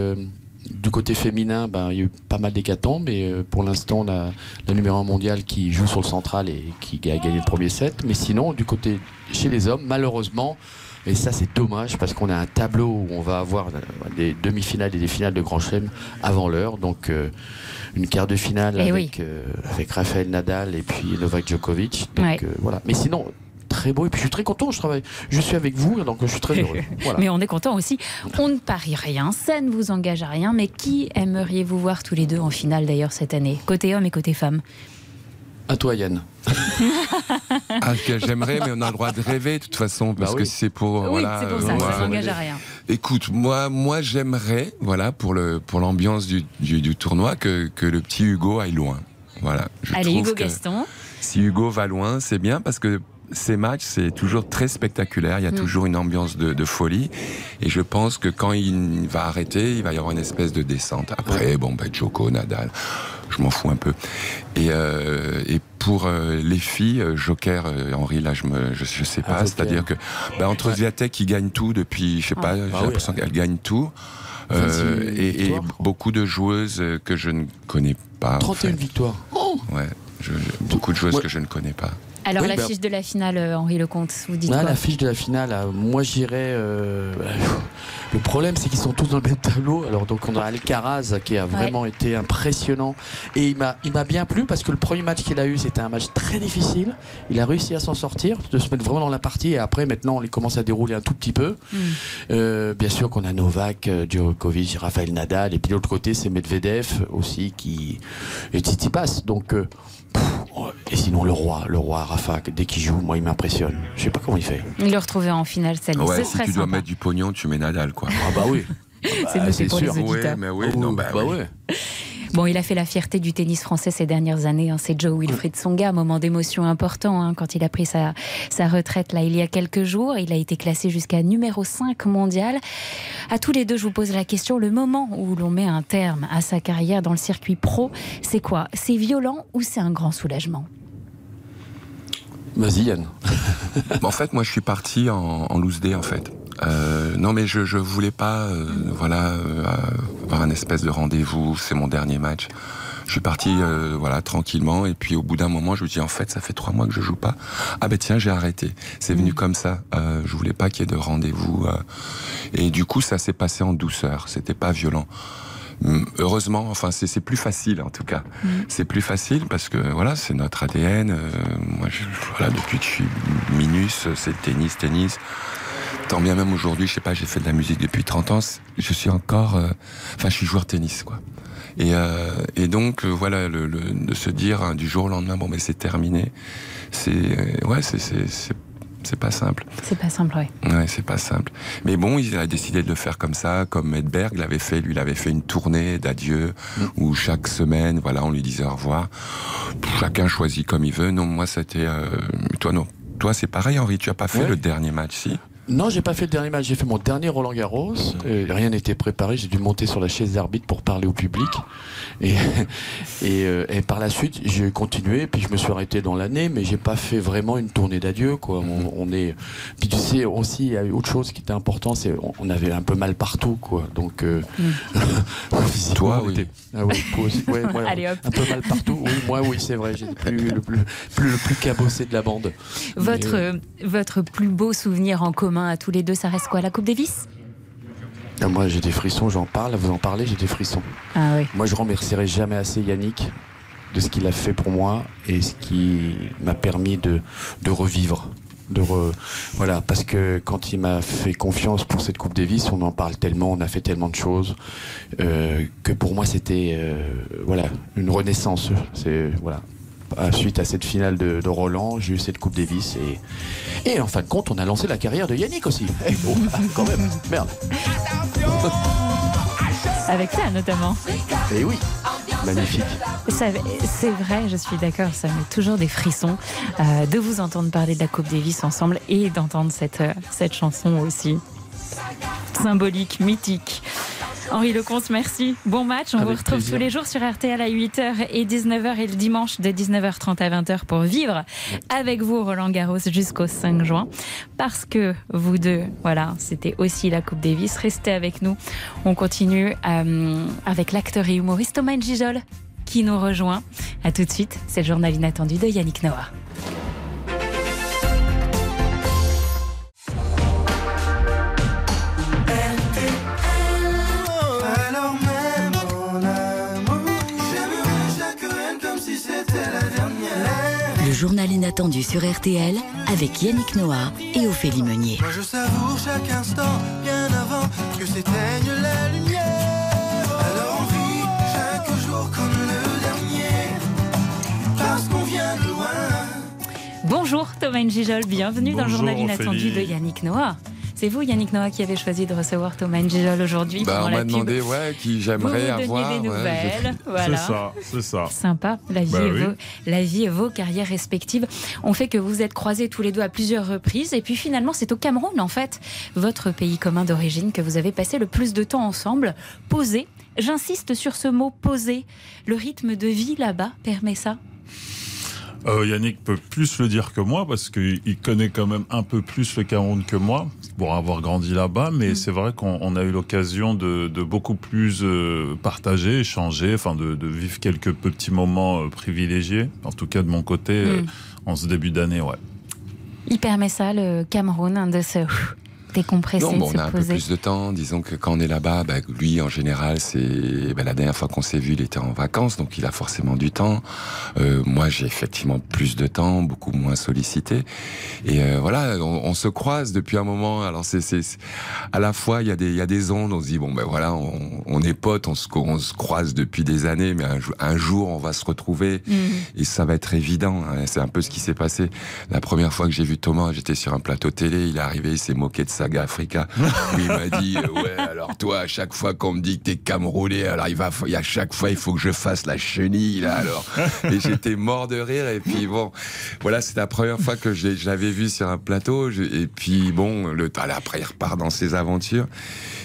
Du côté féminin, ben, il y a eu pas mal d'hécatombes, mais euh, pour l'instant, on a la numéro 1 mondiale qui joue sur le central et qui a gagné le premier set. Mais sinon, du côté chez les hommes, malheureusement, et ça c'est dommage parce qu'on a un tableau où on va avoir euh, des demi-finales et des finales de Grand Chelem avant l'heure. Donc euh, une quart de finale Eh avec, oui. euh, avec Rafael Nadal et puis Novak Djokovic. Donc Ouais. euh, voilà. Mais sinon, très beau. Et puis je suis très content, je travaille. Je suis avec vous, donc je suis très heureux. [LAUGHS] Voilà. Mais on est content aussi. On ne parie rien, ça ne vous engage à rien. Mais qui aimeriez-vous voir tous les deux en finale d'ailleurs cette année Côté homme et côté femme? À toi Yann. [LAUGHS] Ah, que j'aimerais, mais on a le droit de rêver de toute façon, parce Bah que oui. c'est pour. Oui, voilà, c'est pour euh, ça, moi, ça n'engage à rien. Écoute, moi, moi, j'aimerais, voilà, pour le pour l'ambiance du, du, du tournoi, que, que le petit Hugo aille loin. Voilà. Je Allez, Hugo que Gaston. Si Hugo va loin, c'est bien parce que ces matchs, c'est toujours très spectaculaire. Il y a Mm. toujours une ambiance de, de folie. Et je pense que quand il va arrêter, il va y avoir une espèce de descente. Après, bon, ben, Joko, Nadal, je m'en fous un peu. Et, euh, et pour euh, les filles, euh, Joker, euh, Henri, là, je me, je, je sais pas. Joker. C'est-à-dire que, ben, entre Zviatek qui gagne tout depuis, je sais pas, j'ai Ah oui. l'impression qu'elle gagne tout. 26 Euh, et, beaucoup de joueuses que je ne connais pas. en 31 fait. victoires. Ouais, je- beaucoup de joueuses que je ne connais pas. Alors, Oui, l'affiche de la finale, euh, Henri Lecomte, vous dites Ah, quoi la fiche de la finale, euh, moi j'irais. euh, le problème, c'est qu'ils sont tous dans le même tableau. Alors, donc, on a Alcaraz qui a vraiment été impressionnant. Et il m'a il m'a bien plu parce que le premier match qu'il a eu, c'était un match très difficile. Il a réussi à s'en sortir, de se mettre vraiment dans la partie. Et après, maintenant, il commence à dérouler un tout petit peu. Euh, bien sûr qu'on a Novak, euh, Djokovic, Rafael Nadal. Et puis, de l'autre côté, c'est Medvedev aussi qui. Et Tsitsipas. Donc. euh, pff, et sinon, le roi, le roi Rafa, dès qu'il joue, moi, il m'impressionne. Je sais pas comment il fait. Il le retrouver en finale année. Ouais, si tu dois sympa. mettre du pognon, tu mets Nadal, quoi. Ah bah oui. [LAUGHS] C'est noté pour les auditeurs. Ouais, mais oui, non, bah, bah oui. ouais. Bon, il a fait la fierté du tennis français ces dernières années. hein. C'est Joe Wilfried Songa, un moment d'émotion important hein, quand il a pris sa, sa retraite là il y a quelques jours. Il a été classé jusqu'à numéro 5 mondial. À tous les deux, je vous pose la question le moment où l'on met un terme à sa carrière dans le circuit pro, c'est quoi? C'est violent ou c'est un grand soulagement? Vas-y, Yann. [LAUGHS] en fait, moi, je suis parti en, en loose day, en fait. Euh, non, mais je je voulais pas, euh, voilà, euh, avoir un espèce de rendez-vous. C'est mon dernier match. Je suis parti, euh, voilà, tranquillement. Et puis, au bout d'un moment, je me dis, en fait, ça fait trois mois que je joue pas. Ah ben tiens, j'ai arrêté. C'est venu comme ça. Euh, je voulais pas qu'il y ait de rendez-vous. euh. et du coup, ça s'est passé en douceur. C'était pas violent. Hum, Heureusement, enfin, c'est c'est plus facile en tout cas. C'est plus facile parce que voilà, c'est notre ADN. euh, moi, je, voilà, depuis que je suis minus, c'est tennis, tennis. Tant bien même aujourd'hui, je sais pas, j'ai fait de la musique depuis 30 ans, je suis encore, euh, enfin, je suis joueur de tennis, quoi. Et, euh, et donc, euh, voilà, le, le- de se dire hein, du jour au lendemain, bon, mais c'est terminé, c'est, euh, ouais, c'est, c'est, pas simple. C'est pas simple, ouais. Ouais, c'est pas simple. Mais bon, il a décidé de le faire comme ça, comme Edberg l'avait fait. Lui, il avait fait une tournée d'adieu où chaque semaine, voilà, on lui disait au revoir. Chacun choisit comme il veut. Non, moi, c'était. euh, toi, non. Toi, c'est pareil, Henri. Tu as pas fait Ouais. le dernier match, si? Non, j'ai pas fait le dernier match. J'ai fait mon dernier Roland Garros. Euh, rien n'était préparé. J'ai dû monter sur la chaise d'arbitre pour parler au public. Et, [LAUGHS] et, euh, et par la suite, j'ai continué. Puis je me suis arrêté dans l'année, mais j'ai pas fait vraiment une tournée d'adieu. Quoi. On, on est. Puis tu sais aussi, il y a eu autre chose qui était important, c'est on, avait un peu mal partout, quoi. Donc euh, [LAUGHS] physiquement, Toi, oui. était- Ah oui, toi aussi. Ouais, [LAUGHS] moi, Allez, hop. un peu mal partout. Oui, moi, oui, c'est vrai. J'étais plus le plus, plus le plus cabossé de la bande. Votre, Mais, euh, votre plus beau souvenir en commun à tous les deux, ça reste quoi La Coupe Davis? Ah, Moi, j'ai des frissons, j'en parle, vous en parlez, j'ai des frissons. Ah oui. Moi, je remercierai jamais assez Yannick de ce qu'il a fait pour moi et ce qui m'a permis de, de revivre. De re- voilà, parce que quand il m'a fait confiance pour cette Coupe Davis, on en parle tellement, on a fait tellement de choses euh, que pour moi c'était euh, voilà une renaissance. C'est voilà. Suite à cette finale de, de Roland, j'ai eu cette Coupe Davis et, et en fin de compte, on a lancé la carrière de Yannick aussi. [LAUGHS] Eh, bon, quand même, merde. [LAUGHS] Avec ça notamment. Et oui, magnifique. C'est vrai, je suis d'accord, ça met toujours des frissons euh, de vous entendre parler de la Coupe Davis ensemble et d'entendre cette, euh, cette chanson aussi. Symbolique, mythique. Henri Lecomte, merci. Bon match. On Avec vous retrouve plaisir. tous les jours sur RTL à 8h et 19h et le dimanche de 19h30 à 20h pour vivre avec vous Roland Garros jusqu'au 5 juin. Parce que vous deux, voilà, c'était aussi la Coupe Davis. Restez avec nous. On continue euh, avec l'acteur et humoriste Thomas Gijol qui nous rejoint. À tout de suite. C'est le journal inattendu de Yannick Noah. Journal inattendu sur RTL avec Yannick Noah et Ophélie Meunier. Moi je savoure chaque instant, bien avant que s'éteigne la lumière. Alors on vit chaque jour comme le dernier, parce qu'on vient de loin. Bonjour Thomas Gijol, bienvenue dans le Bonjour, journal inattendu Ophélie. de Yannick Noah. C'est vous Yannick Noah qui avez choisi de recevoir Thomas Gijol aujourd'hui Bah, on m'a demandé ouais, qui j'aimerais avoir. des ouais, nouvelles, [LAUGHS] je- voilà. C'est ça, c'est ça. Sympa, la vie, Bah et oui. vos, la vie et vos carrières respectives ont fait que vous êtes croisés tous les deux à plusieurs reprises. Et puis finalement, c'est au Cameroun, en fait, votre pays commun d'origine, que vous avez passé le plus de temps ensemble, posé. J'insiste sur ce mot posé. Le rythme de vie là-bas permet ça? Euh, Yannick peut plus le dire que moi parce qu'il il connaît quand même un peu plus le Cameroun que moi pour avoir grandi là-bas. Mm. Mais c'est vrai qu'on on a eu l'occasion de, de beaucoup plus euh, partager, échanger, enfin de, de vivre quelques petits moments euh, privilégiés. En tout cas de mon côté, Mm. en ce début d'année, ouais. Il permet ça, le Cameroun, hein, de se décompresser, Non, bon, de on a un peu plus de temps. Disons que quand on est là-bas, bah, lui, en général, c'est bah, la dernière fois qu'on s'est vu, il était en vacances, donc il a forcément du temps. Euh, moi, j'ai effectivement plus de temps, beaucoup moins sollicité. Et euh, voilà, on, on se croise depuis un moment. Alors, c'est, à la fois, il y a des, il y a des ondes. On se dit bon, ben voilà, on, on est potes, on se, on se croise depuis des années, mais un, jou- un jour, on va se retrouver et ça va être évident. hein. C'est un peu ce qui s'est passé. La première fois que j'ai vu Thomas, j'étais sur un plateau télé, il est arrivé, il s'est moqué de Saga Africa. [LAUGHS] Puis il m'a dit, euh, ouais, alors toi, à chaque fois qu'on me dit que t'es Camerounais, alors il va, il y a chaque fois, il faut que je fasse la chenille, là, alors. [LAUGHS] Et j'étais mort de rire, et puis bon, voilà, c'est la première fois que je l'avais vu sur un plateau, et puis bon, le temps, après, il repart dans ses aventures,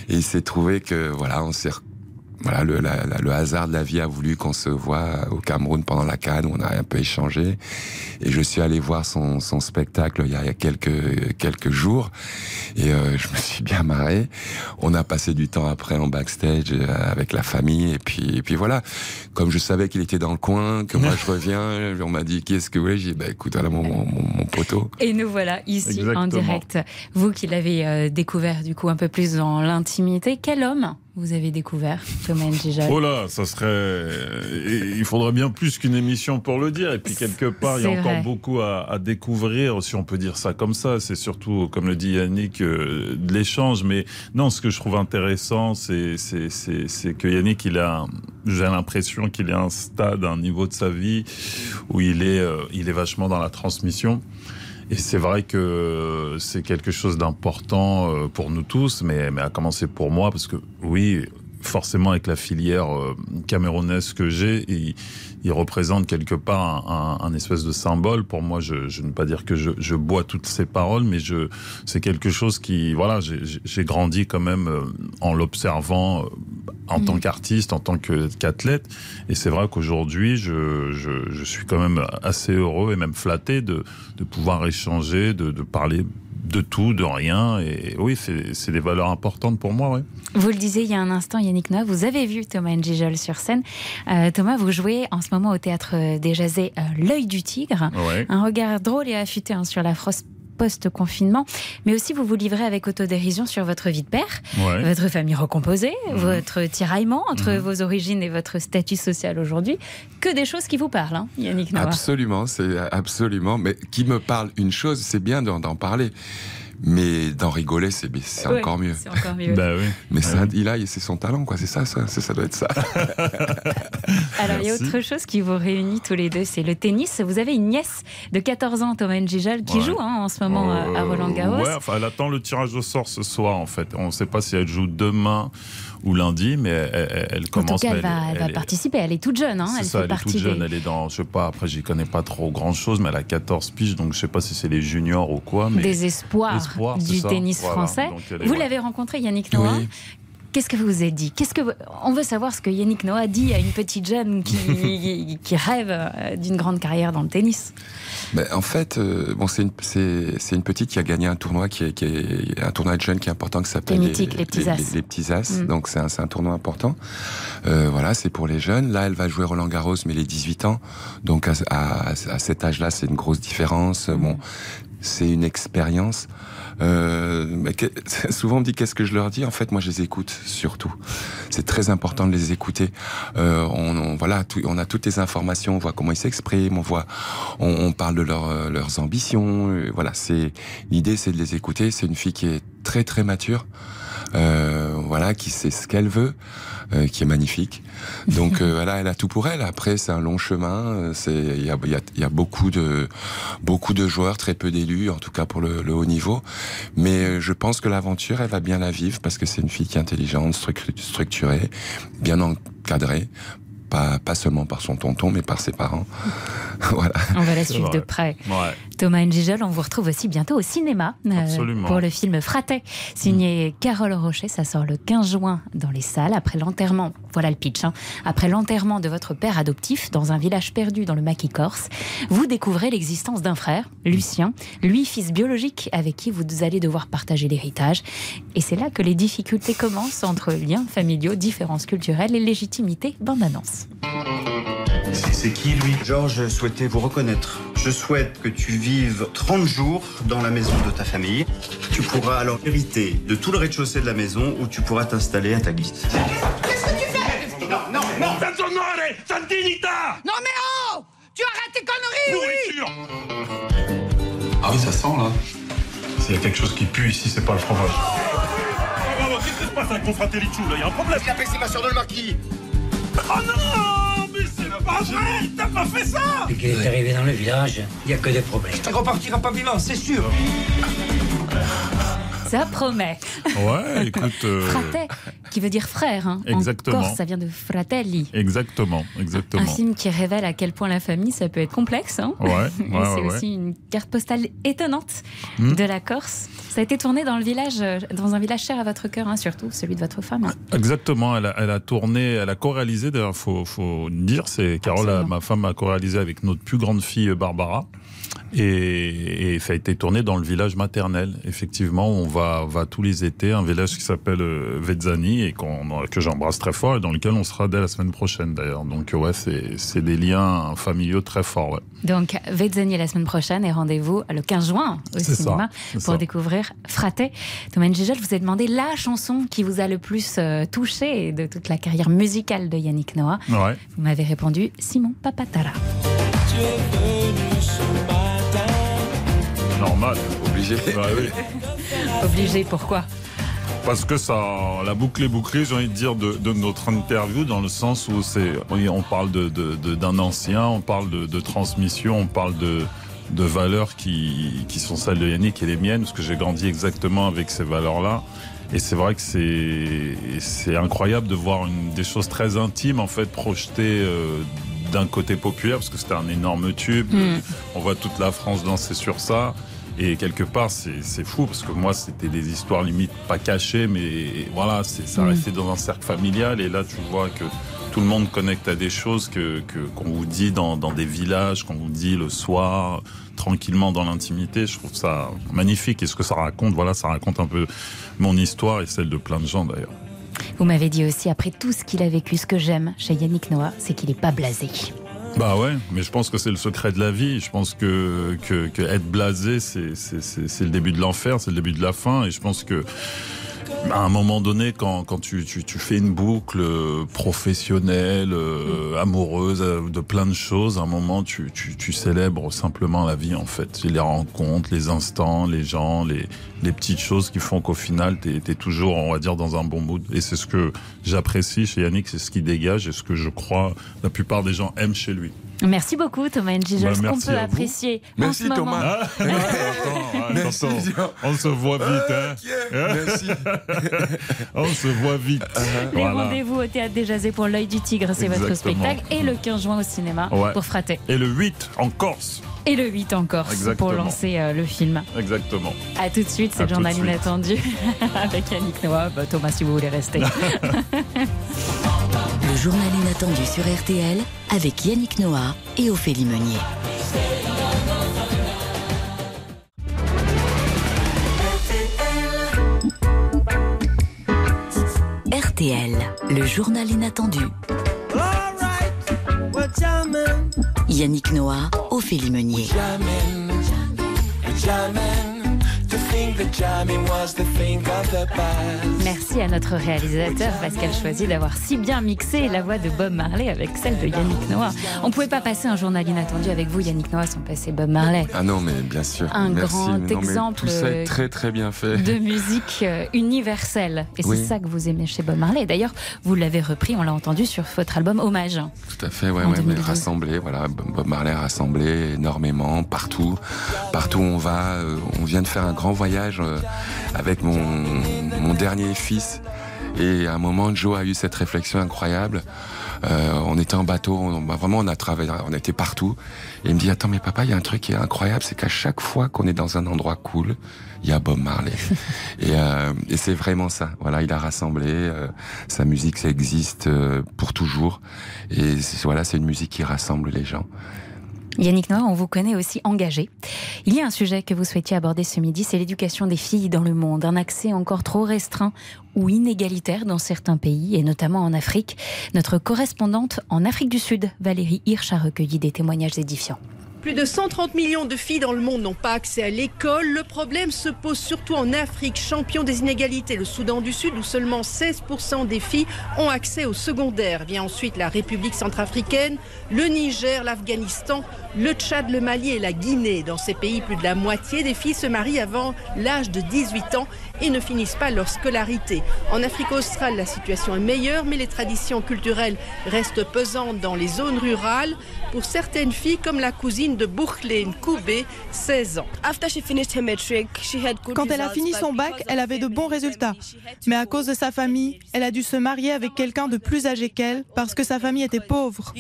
et il s'est trouvé que, voilà, on s'est voilà, le, la- la- le hasard de la vie a voulu qu'on se voit au Cameroun pendant la Cannes, où on a un peu échangé. Et je suis allé voir son, son spectacle il y a, il y a quelques, quelques jours. Et euh, je me suis bien marré. On a passé du temps après en backstage euh, avec la famille. Et puis, et puis voilà, comme je savais qu'il était dans le coin, que moi je reviens, [LAUGHS] on m'a dit qu'est-ce que oui, j'ai dit bah écoute, voilà mon, mon, mon- mon poteau. Et nous voilà ici en direct. Vous qui l'avez euh, découvert du coup un peu plus dans l'intimité, quel homme? Vous avez découvert, Thomas Njijol Oh là, ça serait. et Il faudrait bien plus qu'une émission pour le dire. Et puis quelque part, il y a encore vrai. beaucoup à, à découvrir, si on peut dire ça comme ça. C'est surtout, comme le dit Yannick, euh, de l'échange. Mais non, ce que je trouve intéressant, c'est que Yannick, il a, j'ai l'impression qu'il est à un stade, un niveau de sa vie où il est, euh, il est vachement dans la transmission. Et c'est vrai que c'est quelque chose d'important euh, pour nous tous, mais, mais à commencer pour moi, parce que oui, forcément avec la filière euh, camerounaise que j'ai, il, il représente quelque part un, un- un espèce de symbole. Pour moi, je, je ne veux pas dire que je, je bois toutes ces paroles, mais je, c'est quelque chose qui, voilà, j'ai- grandi quand même euh, en l'observant euh, en tant qu'artiste, en tant que- qu'athlète. Et c'est vrai qu'aujourd'hui, je, je, je suis quand même assez heureux et même flatté de, de pouvoir échanger, de, de parler de tout, de rien. Et oui, c'est des valeurs importantes pour moi, ouais. Vous le disiez il y a un instant, Yannick Noah, vous avez vu Thomas Njijol sur scène. Euh, Thomas, vous jouez en ce moment au théâtre des Jazés euh, L'œil du tigre. Ouais. Un regard drôle et affûté hein, sur la France post-confinement, mais aussi vous vous livrez avec autodérision sur votre vie de père, Ouais. votre famille recomposée, Mhm. votre tiraillement entre vos origines et votre statut social aujourd'hui. Que des choses qui vous parlent, hein, Yannick. Absolument, c'est absolument. Mais qui me parle une chose, c'est bien d'en parler. Mais d'en rigoler, c'est Ouais, encore mieux. c'est encore mieux. Bah oui. Mais ça, il a, c'est son talent, quoi. C'est ça, ça, ça, ça doit être ça. [LAUGHS] Alors, il y a autre chose qui vous réunit tous les deux, c'est le tennis. Vous avez une nièce de 14 ans, Thomas Njijol, qui Ouais. joue hein, en ce moment euh, à Roland Garros. Ouais, enfin, elle attend le tirage au sort ce soir, en fait. On ne sait pas si elle joue demain ou lundi, mais elle, elle- elle En tout commence. cas, elle, va, elle va est- participer. Elle est toute jeune. Hein. Elle ça, fait elle est toute jeune, des, elle est dans, je sais pas, après j'y connais pas trop grand chose, mais elle a 14 piges, donc je sais pas si c'est les juniors ou quoi. Mais des espoirs. du tennis Voilà. français. Donc, Vous l'avez rencontré, Yannick Noah. Oui. Qu'est-ce que vous vous êtes dit Qu'est-ce que vous- on veut savoir ce que Yannick Noah dit à une petite jeune qui, qui rêve euh, d'une grande carrière dans le tennis. Ben, en fait, euh, bon, c'est une, petite qui a gagné un tournoi qui est, qui est un tournoi de jeunes qui est important qui s'appelle C'est mythique, les petits as. les, les petits as. Mm. Donc c'est un, tournoi important. Euh, voilà, c'est pour les jeunes. Là, elle va jouer Roland Garros, mais les 18 ans. Donc à, à, à cet âge-là, c'est une grosse différence. Bon, c'est une expérience. Euh, mais que- [LAUGHS] souvent on me dit qu'est-ce que je leur dis? En fait, moi, je les écoute surtout. C'est très important de les écouter. Euh, on, on- voilà, on a toutes les informations. On voit comment ils s'expriment. On voit, on, on parle de leur, euh, leurs ambitions. Voilà, c'est l'idée, c'est de les écouter. C'est une fille qui est très très mature. Euh, voilà, qui sait ce qu'elle veut, euh, qui est magnifique. Donc euh, [LAUGHS] voilà, elle a tout pour elle. Après, c'est un long chemin. euh, C'est il y a, y a- y a beaucoup de beaucoup de joueurs, très peu d'élus, en tout cas pour le, le haut niveau. Mais euh, je pense que l'aventure, elle va bien la vivre parce que c'est une fille qui est intelligente, structu- structurée, bien encadrée. Pas, pas seulement par son tonton, mais par ses parents. [LAUGHS] voilà. On va la suivre vrai. de près. Ouais. Thomas Ngigel, on vous retrouve aussi bientôt au cinéma euh, Absolument. pour le film Fraté, signé Carole Rocher. Ça sort le 15 juin dans les salles après l'enterrement. Voilà le pitch. hein. Après l'enterrement de votre père adoptif dans un village perdu dans le maquis corse, vous découvrez l'existence d'un frère, Lucien, lui fils biologique avec qui vous allez devoir partager l'héritage. Et c'est là que les difficultés commencent entre liens familiaux, différences culturelles et légitimité. Bande annonce. C'est qui lui? Georges souhaitait vous reconnaître. Je souhaite que tu vives 30 jours dans la maison de ta famille. Tu pourras alors hériter de tout le rez-de-chaussée de la maison où tu pourras t'installer à ta guise. Qu'est-ce que tu fais? Non, non, non. Personne Santinita Non mais oh! Tu arrêtes tes conneries, oui! Ah oui, ça sent là. S'il y a quelque chose qui pue ici, c'est pas le fromage. Qu'est-ce qui se passe avec mon fratelli là? Y'a un problème. Il a soeur de le marquis Oh non Mais c'est pas vrai T'as pas fait ça Depuis qu'il est arrivé dans le village, il n'y a que des problèmes. Tu repartiras pas vivant, c'est sûr Ça promet. Ouais, écoute. euh, qui veut dire frère. hein. Exactement. En Corse, ça vient de fratelli. Exactement, exactement. Un film qui révèle à quel point la famille, ça peut être complexe. hein. [LAUGHS] Ouais, c'est ouais. aussi une carte postale étonnante Hmm. de la Corse. Ça a été tourné dans le village, euh, dans un village cher à votre cœur, hein, surtout celui de votre femme. Exactement, elle a, elle a tourné, elle a co-réalisé, d'ailleurs, faut, faut dire, c'est Carole, ma femme, a co-réalisé avec notre plus grande fille Barbara. Et, et ça a été tourné dans le village maternel. Effectivement, on va, va tous les étés, un village qui s'appelle euh, Vezzani et que j'embrasse très fort et dans lequel on sera dès la semaine prochaine d'ailleurs. Donc ouais, c'est, des liens familiaux très forts. ouais. Donc, Vezzani la semaine prochaine et rendez-vous le 15 juin au ça, cinéma pour ça. découvrir Frate. Thomas je vous ai demandé la chanson qui vous a le plus euh, touché de toute la carrière musicale de Yannick Noah. Ouais. Vous m'avez répondu Simon Papatara. Tu es venu ce matin Normal. Obligé. Bah oui. [LAUGHS] Obligé, pourquoi? Parce que ça, la boucle est bouclée, j'ai envie de dire, de, de notre interview, dans le sens où c'est, oui, on parle de, de- de- d'un ancien, on parle de, de transmission, on parle de, de valeurs qui, qui sont celles de Yannick et les miennes, parce que j'ai grandi exactement avec ces valeurs-là. Et c'est vrai que c'est, c'est incroyable de voir une, des choses très intimes, en fait, projetées euh, d'un côté populaire, parce que c'était un énorme tube. Mm. On voit toute la France danser sur ça. Et quelque part, c'est fou parce que moi, c'était des histoires limite pas cachées, mais voilà, ça Mm. restait dans un cercle familial. Et là, tu vois que tout le monde connecte à des choses que que- qu'on vous dit dans, dans des villages, qu'on vous dit le soir, tranquillement dans l'intimité. Je trouve ça magnifique. Et ce que ça raconte, voilà, ça raconte un peu mon histoire et celle de plein de gens d'ailleurs. Vous m'avez dit aussi, après tout ce qu'il a vécu, ce que j'aime chez Yannick Noah, c'est qu'il n'est pas blasé. Bah ouais, mais je pense que c'est le secret de la vie. Je pense que, que, être blasé, c'est le début de l'enfer, c'est le début de la fin. Et je pense que à un moment donné, quand, quand tu, tu, tu fais une boucle euh, professionnelle, euh, amoureuse, euh, de plein de choses, à un moment, tu, tu, tu célèbres simplement la vie, en fait. Les rencontres, les instants, les gens, les, les petites choses qui font qu'au final, t'es, t'es toujours, on va dire, dans un bon mood. Et c'est ce que j'apprécie chez Yannick, c'est ce qui dégage et ce que je crois la plupart des gens aiment chez lui. Merci beaucoup Thomas Ngigel. Bah, ce qu'on peut à apprécier Merci, en ce Thomas. Ah, attends, [LAUGHS] Merci, attends. Jean. On se voit vite, hein. Merci. [LAUGHS] On se voit vite. Les Voilà. rendez-vous au Théâtre des Jazés pour l'œil du tigre, c'est votre spectacle. Et le 15 juin au cinéma Ouais. pour Frater. Et le 8 en Corse. Et le 8 encore Exactement. pour lancer euh, le film. Exactement. A tout de suite, c'est À le journal inattendu [LAUGHS] avec Yannick Noah. Bah, Thomas, si vous voulez rester. Journal inattendu sur RTL avec Yannick Noah et Ophélie Meunier. RTL, le journal inattendu. Yannick Noah, Ophélie Meunier. Merci à notre réalisateur Pascal Choisy d'avoir si bien mixé la voix de Bob Marley avec celle de Yannick Noah. On ne pouvait pas passer un journal inattendu avec vous, Yannick Noah, sans passer Bob Marley. Ah non, mais bien sûr. Un Merci. grand Non, exemple, Tout ça euh, est très très bien fait. de musique euh, universelle. Et c'est Oui. ça que vous aimez chez Bob Marley. D'ailleurs, vous l'avez repris, on l'a entendu sur votre album Hommage. Tout à fait, ouais, En ouais, mais 2012. rassemblé, voilà, Bob Marley a rassemblé énormément, partout, partout où on va. euh, on vient de faire un grand voyage euh, avec mon, mon dernier fils. Et à un moment, Joe a eu cette réflexion incroyable. Euh, on était en bateau, on, bah, vraiment, on a travaillé, on était partout. Et il me dit, attends, mais papa, il y a un truc qui est incroyable, c'est qu'à chaque fois qu'on est dans un endroit cool, il y a Bob Marley. [LAUGHS] et euh, et c'est vraiment ça. Voilà, il a rassemblé. euh, sa musique, ça existe euh, pour toujours. Et voilà, c'est une musique qui rassemble les gens. Yannick Noah, on vous connaît aussi engagé. Il y a un sujet que vous souhaitiez aborder ce midi, c'est l'éducation des filles dans le monde. Un accès encore trop restreint ou inégalitaire dans certains pays, et notamment en Afrique. Notre correspondante en Afrique du Sud, Valérie Hirsch, a recueilli des témoignages édifiants. Plus de 130 millions de filles dans le monde n'ont pas accès à l'école. Le problème se pose surtout en Afrique, champion des inégalités, le Soudan du Sud, où seulement 16% des filles ont accès au secondaire. Vient ensuite la République centrafricaine, le Niger, l'Afghanistan, le Tchad, le Mali et la Guinée. Dans ces pays, plus de la moitié des filles se marient avant l'âge de 18 ans et ne finissent pas leur scolarité. En Afrique australe, la situation est meilleure, mais les traditions culturelles restent pesantes dans les zones rurales. Pour certaines filles, comme la cousine de Bourkleen Koubé, 16 ans. Quand elle a fini son bac, elle avait de bons résultats. Mais à cause de sa famille, elle a dû se marier avec quelqu'un de plus âgé qu'elle parce que sa famille était pauvre.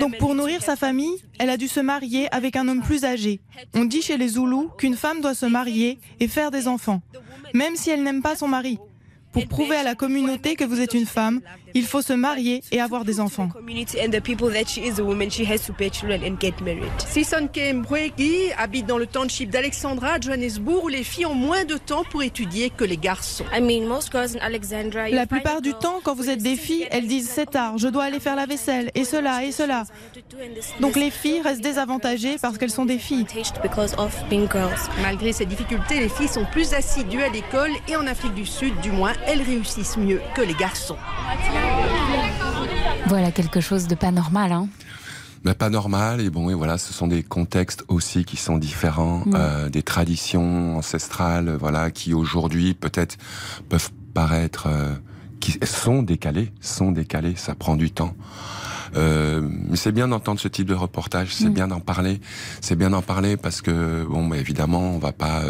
Donc pour nourrir sa famille, elle a dû se marier avec un homme plus âgé. On dit chez les Zoulous qu'une femme doit se marier et faire des enfants, même si elle n'aime pas son mari. Pour prouver à la communauté que vous êtes une femme, il faut se marier et avoir des enfants. Sisonke Mbwegi habite dans le township d'Alexandra à Johannesburg où les filles ont moins de temps pour étudier que les garçons. La plupart du temps, quand vous êtes des filles, elles disent c'est tard, je dois aller faire la vaisselle, et cela, et cela. Donc les filles restent désavantagées parce qu'elles sont des filles. Malgré ces difficultés, les filles sont plus assidues à l'école et en Afrique du Sud, du moins, elles réussissent mieux que les garçons. Voilà quelque chose de pas normal, hein Mais pas normal et bon et voilà ce sont des contextes aussi qui sont différents Mm. euh, des traditions ancestrales voilà qui aujourd'hui peut-être peuvent paraître euh, qui sont décalées sont décalées ça prend du temps euh, mais c'est bien d'entendre ce type de reportage, c'est Mm. bien d'en parler, c'est bien d'en parler parce que bon, bah, évidemment, on va pas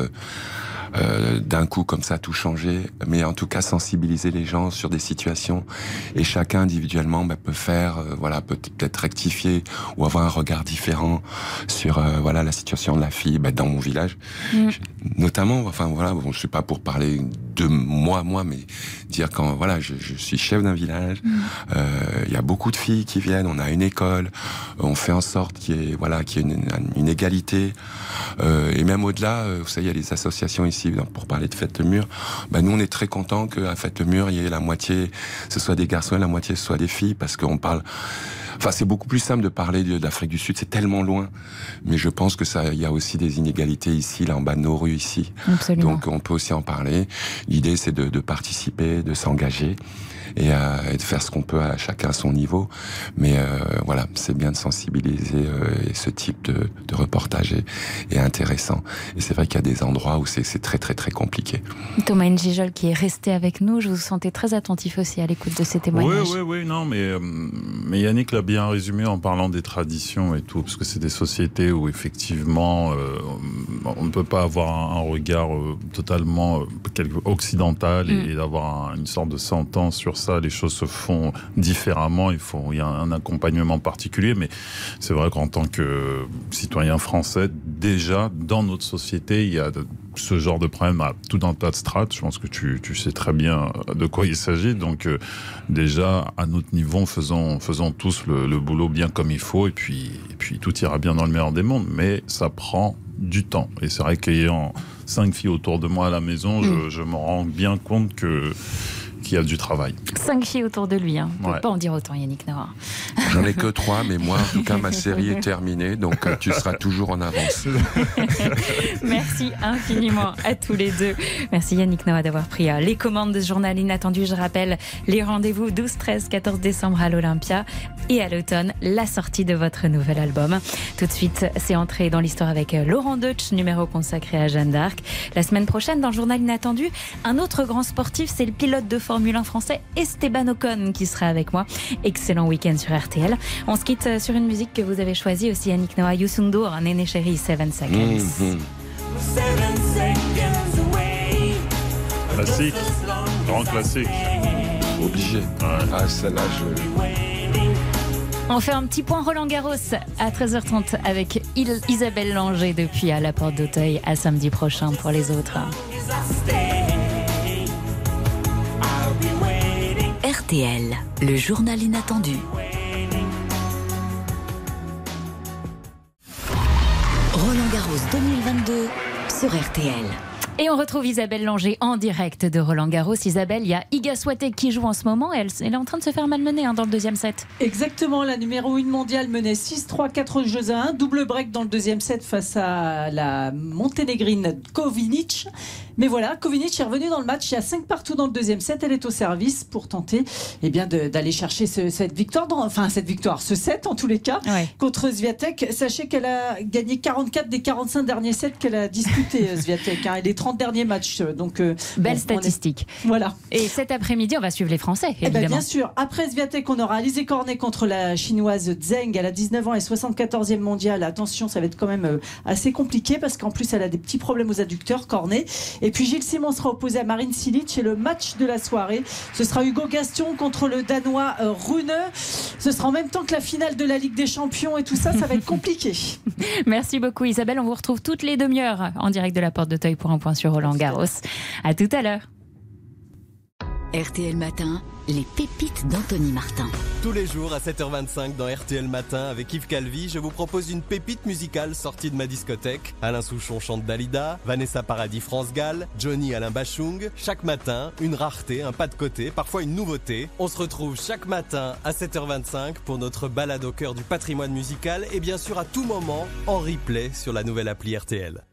euh, d'un coup comme ça tout changer, mais en tout cas sensibiliser les gens sur des situations et chacun individuellement bah, peut faire, euh, voilà, peut peut-être rectifier ou avoir un regard différent sur euh, voilà la situation de la fille bah, dans mon village, Mm. notamment. Enfin voilà, bon, je suis pas pour parler de moi, moi, mais dire quand voilà, je, je suis chef d'un village, euh, il y a beaucoup de filles qui viennent, on a une école, on fait en sorte qu'il y ait voilà qu'il y ait une, une égalité euh, et même au-delà, euh, vous savez, il y a les associations ici pour parler de Fête le Mur. Bah, nous, on est très contents qu'à Fête le Mur, il y ait la moitié, ce soit des garçons et la moitié ce soit des filles, parce qu'on parle. Enfin, c'est beaucoup plus simple de parler de- d'Afrique du Sud, c'est tellement loin. Mais je pense que ça, il y a aussi des inégalités ici, là en bas de nos rues ici. Absolument. Donc, on peut aussi en parler. L'idée, c'est de, de participer, de s'engager et, euh, et de faire ce qu'on peut à chacun à son niveau. Mais euh, voilà, c'est bien de sensibiliser euh, et ce type de, de reportage est, est intéressant. Et c'est vrai qu'il y a des endroits où c'est très très très compliqué. Thomas Njijol qui est resté avec nous, je vous sentais très attentif aussi à l'écoute de ces Oui, témoignages. oui, oui, non, mais, euh, mais Yannick l'a bien résumé en parlant des traditions et tout, parce que c'est des sociétés où effectivement euh, on ne peut pas avoir un, regard euh, totalement euh, occidental et, Mm. et d'avoir un- une sorte de sentence sur ça. Les choses se font différemment. Il faut, il y a un accompagnement particulier, mais c'est vrai qu'en tant que citoyen français, déjà dans notre société, il y a ce genre de problème à tout un tas de strates. Je pense que tu, tu sais très bien euh, de quoi il s'agit. Donc euh, déjà à notre niveau, faisons, faisons tous le, le boulot bien comme il faut, et puis, et puis tout ira bien dans le meilleur des mondes. Mais ça prend du temps. Et c'est vrai qu'ayant cinq filles autour de moi à la maison, je, je me rends bien compte que qu'il y a du travail. Cinq filles autour de lui. Hein. On peut Ouais. pas en dire autant, Yannick Noah. J'en ai que trois, mais moi, en tout cas, ma série est terminée, donc euh, tu seras toujours en avance. [LAUGHS] Merci infiniment à tous les deux. Merci Yannick Noah d'avoir pris euh, les commandes de ce journal inattendu. Je rappelle les rendez-vous 12, 13, 14 décembre à l'Olympia et à l'automne, la sortie de votre nouvel album. Tout de suite, c'est entré dans l'histoire avec euh, Laurent Deutsch, numéro consacré à Jeanne d'Arc. La semaine prochaine, dans le journal inattendu, un autre grand sportif, c'est le pilote de Formule 1 français Esteban Ocon qui sera avec moi. Excellent week-end sur RTL. On se quitte euh, sur une musique que vous avez choisie aussi, Yannick Noah, Youssoundour, Néné Chéri, Seven Seconds. Mhm. Classique, grand classique. Obligé. Ah, celle-là, je. On fait un petit point Roland Garros à 13h30 avec Il- Isabelle Langer depuis à la porte d'Auteuil à samedi prochain pour les autres. RTL, le journal inattendu. Roland Garros 2022 sur RTL. Et on retrouve Isabelle Langer en direct de Roland Garros. Isabelle, il y a Iga Swiatek qui joue en ce moment. Elle, elle est en train de se faire malmener hein, dans le deuxième set. Exactement, la numéro 1 mondiale menait 6-3, 4 jeux à 1. Double break dans le deuxième set face à la monténégrine Kovinic. Mais voilà, Kovinic est revenue dans le match. Il y a 5 partout dans le deuxième set. Elle est au service pour tenter eh bien, d'aller chercher ce- cette victoire, dans- enfin cette victoire, ce set en tous les cas, contre Sviatek. Sachez qu'elle a gagné 44 des 45 derniers sets qu'elle a disputés, euh, Sviatek. hein, et les 30 derniers matchs. euh, Donc, euh, Belle bon, on est- statistique. Voilà. Et cet après-midi, on va suivre les Français, Eh ben, évidemment. bien sûr. Après Sviatek, on aura Alizé Cornet contre la chinoise Zheng. Elle a 19 ans et 74e mondiale. Attention, ça va être quand même assez compliqué parce qu'en plus, elle a des petits problèmes aux adducteurs, Cornet. Et puis Gilles Simon sera opposé à Marine Silic. Et le match de la soirée, ce sera Hugo Gaston contre le Danois euh, Rune. Ce sera en même temps que la finale de la Ligue des Champions et tout ça, ça va être [LAUGHS] compliqué. Merci beaucoup Isabelle. On vous retrouve toutes les demi-heures en direct de la porte d'Auteuil pour un point sur Roland Garros. À tout à l'heure. RTL Matin, les pépites d'Anthony Martin. Tous les jours à 7h25 dans RTL Matin avec Yves Calvi, je vous propose une pépite musicale sortie de ma discothèque. Alain Souchon chante Dalida, Vanessa Paradis France Gall, Johnny Alain Bachung. Chaque matin, une rareté, un pas de côté, parfois une nouveauté. On se retrouve chaque matin à 7h25 pour notre balade au cœur du patrimoine musical et bien sûr à tout moment en replay sur la nouvelle appli RTL.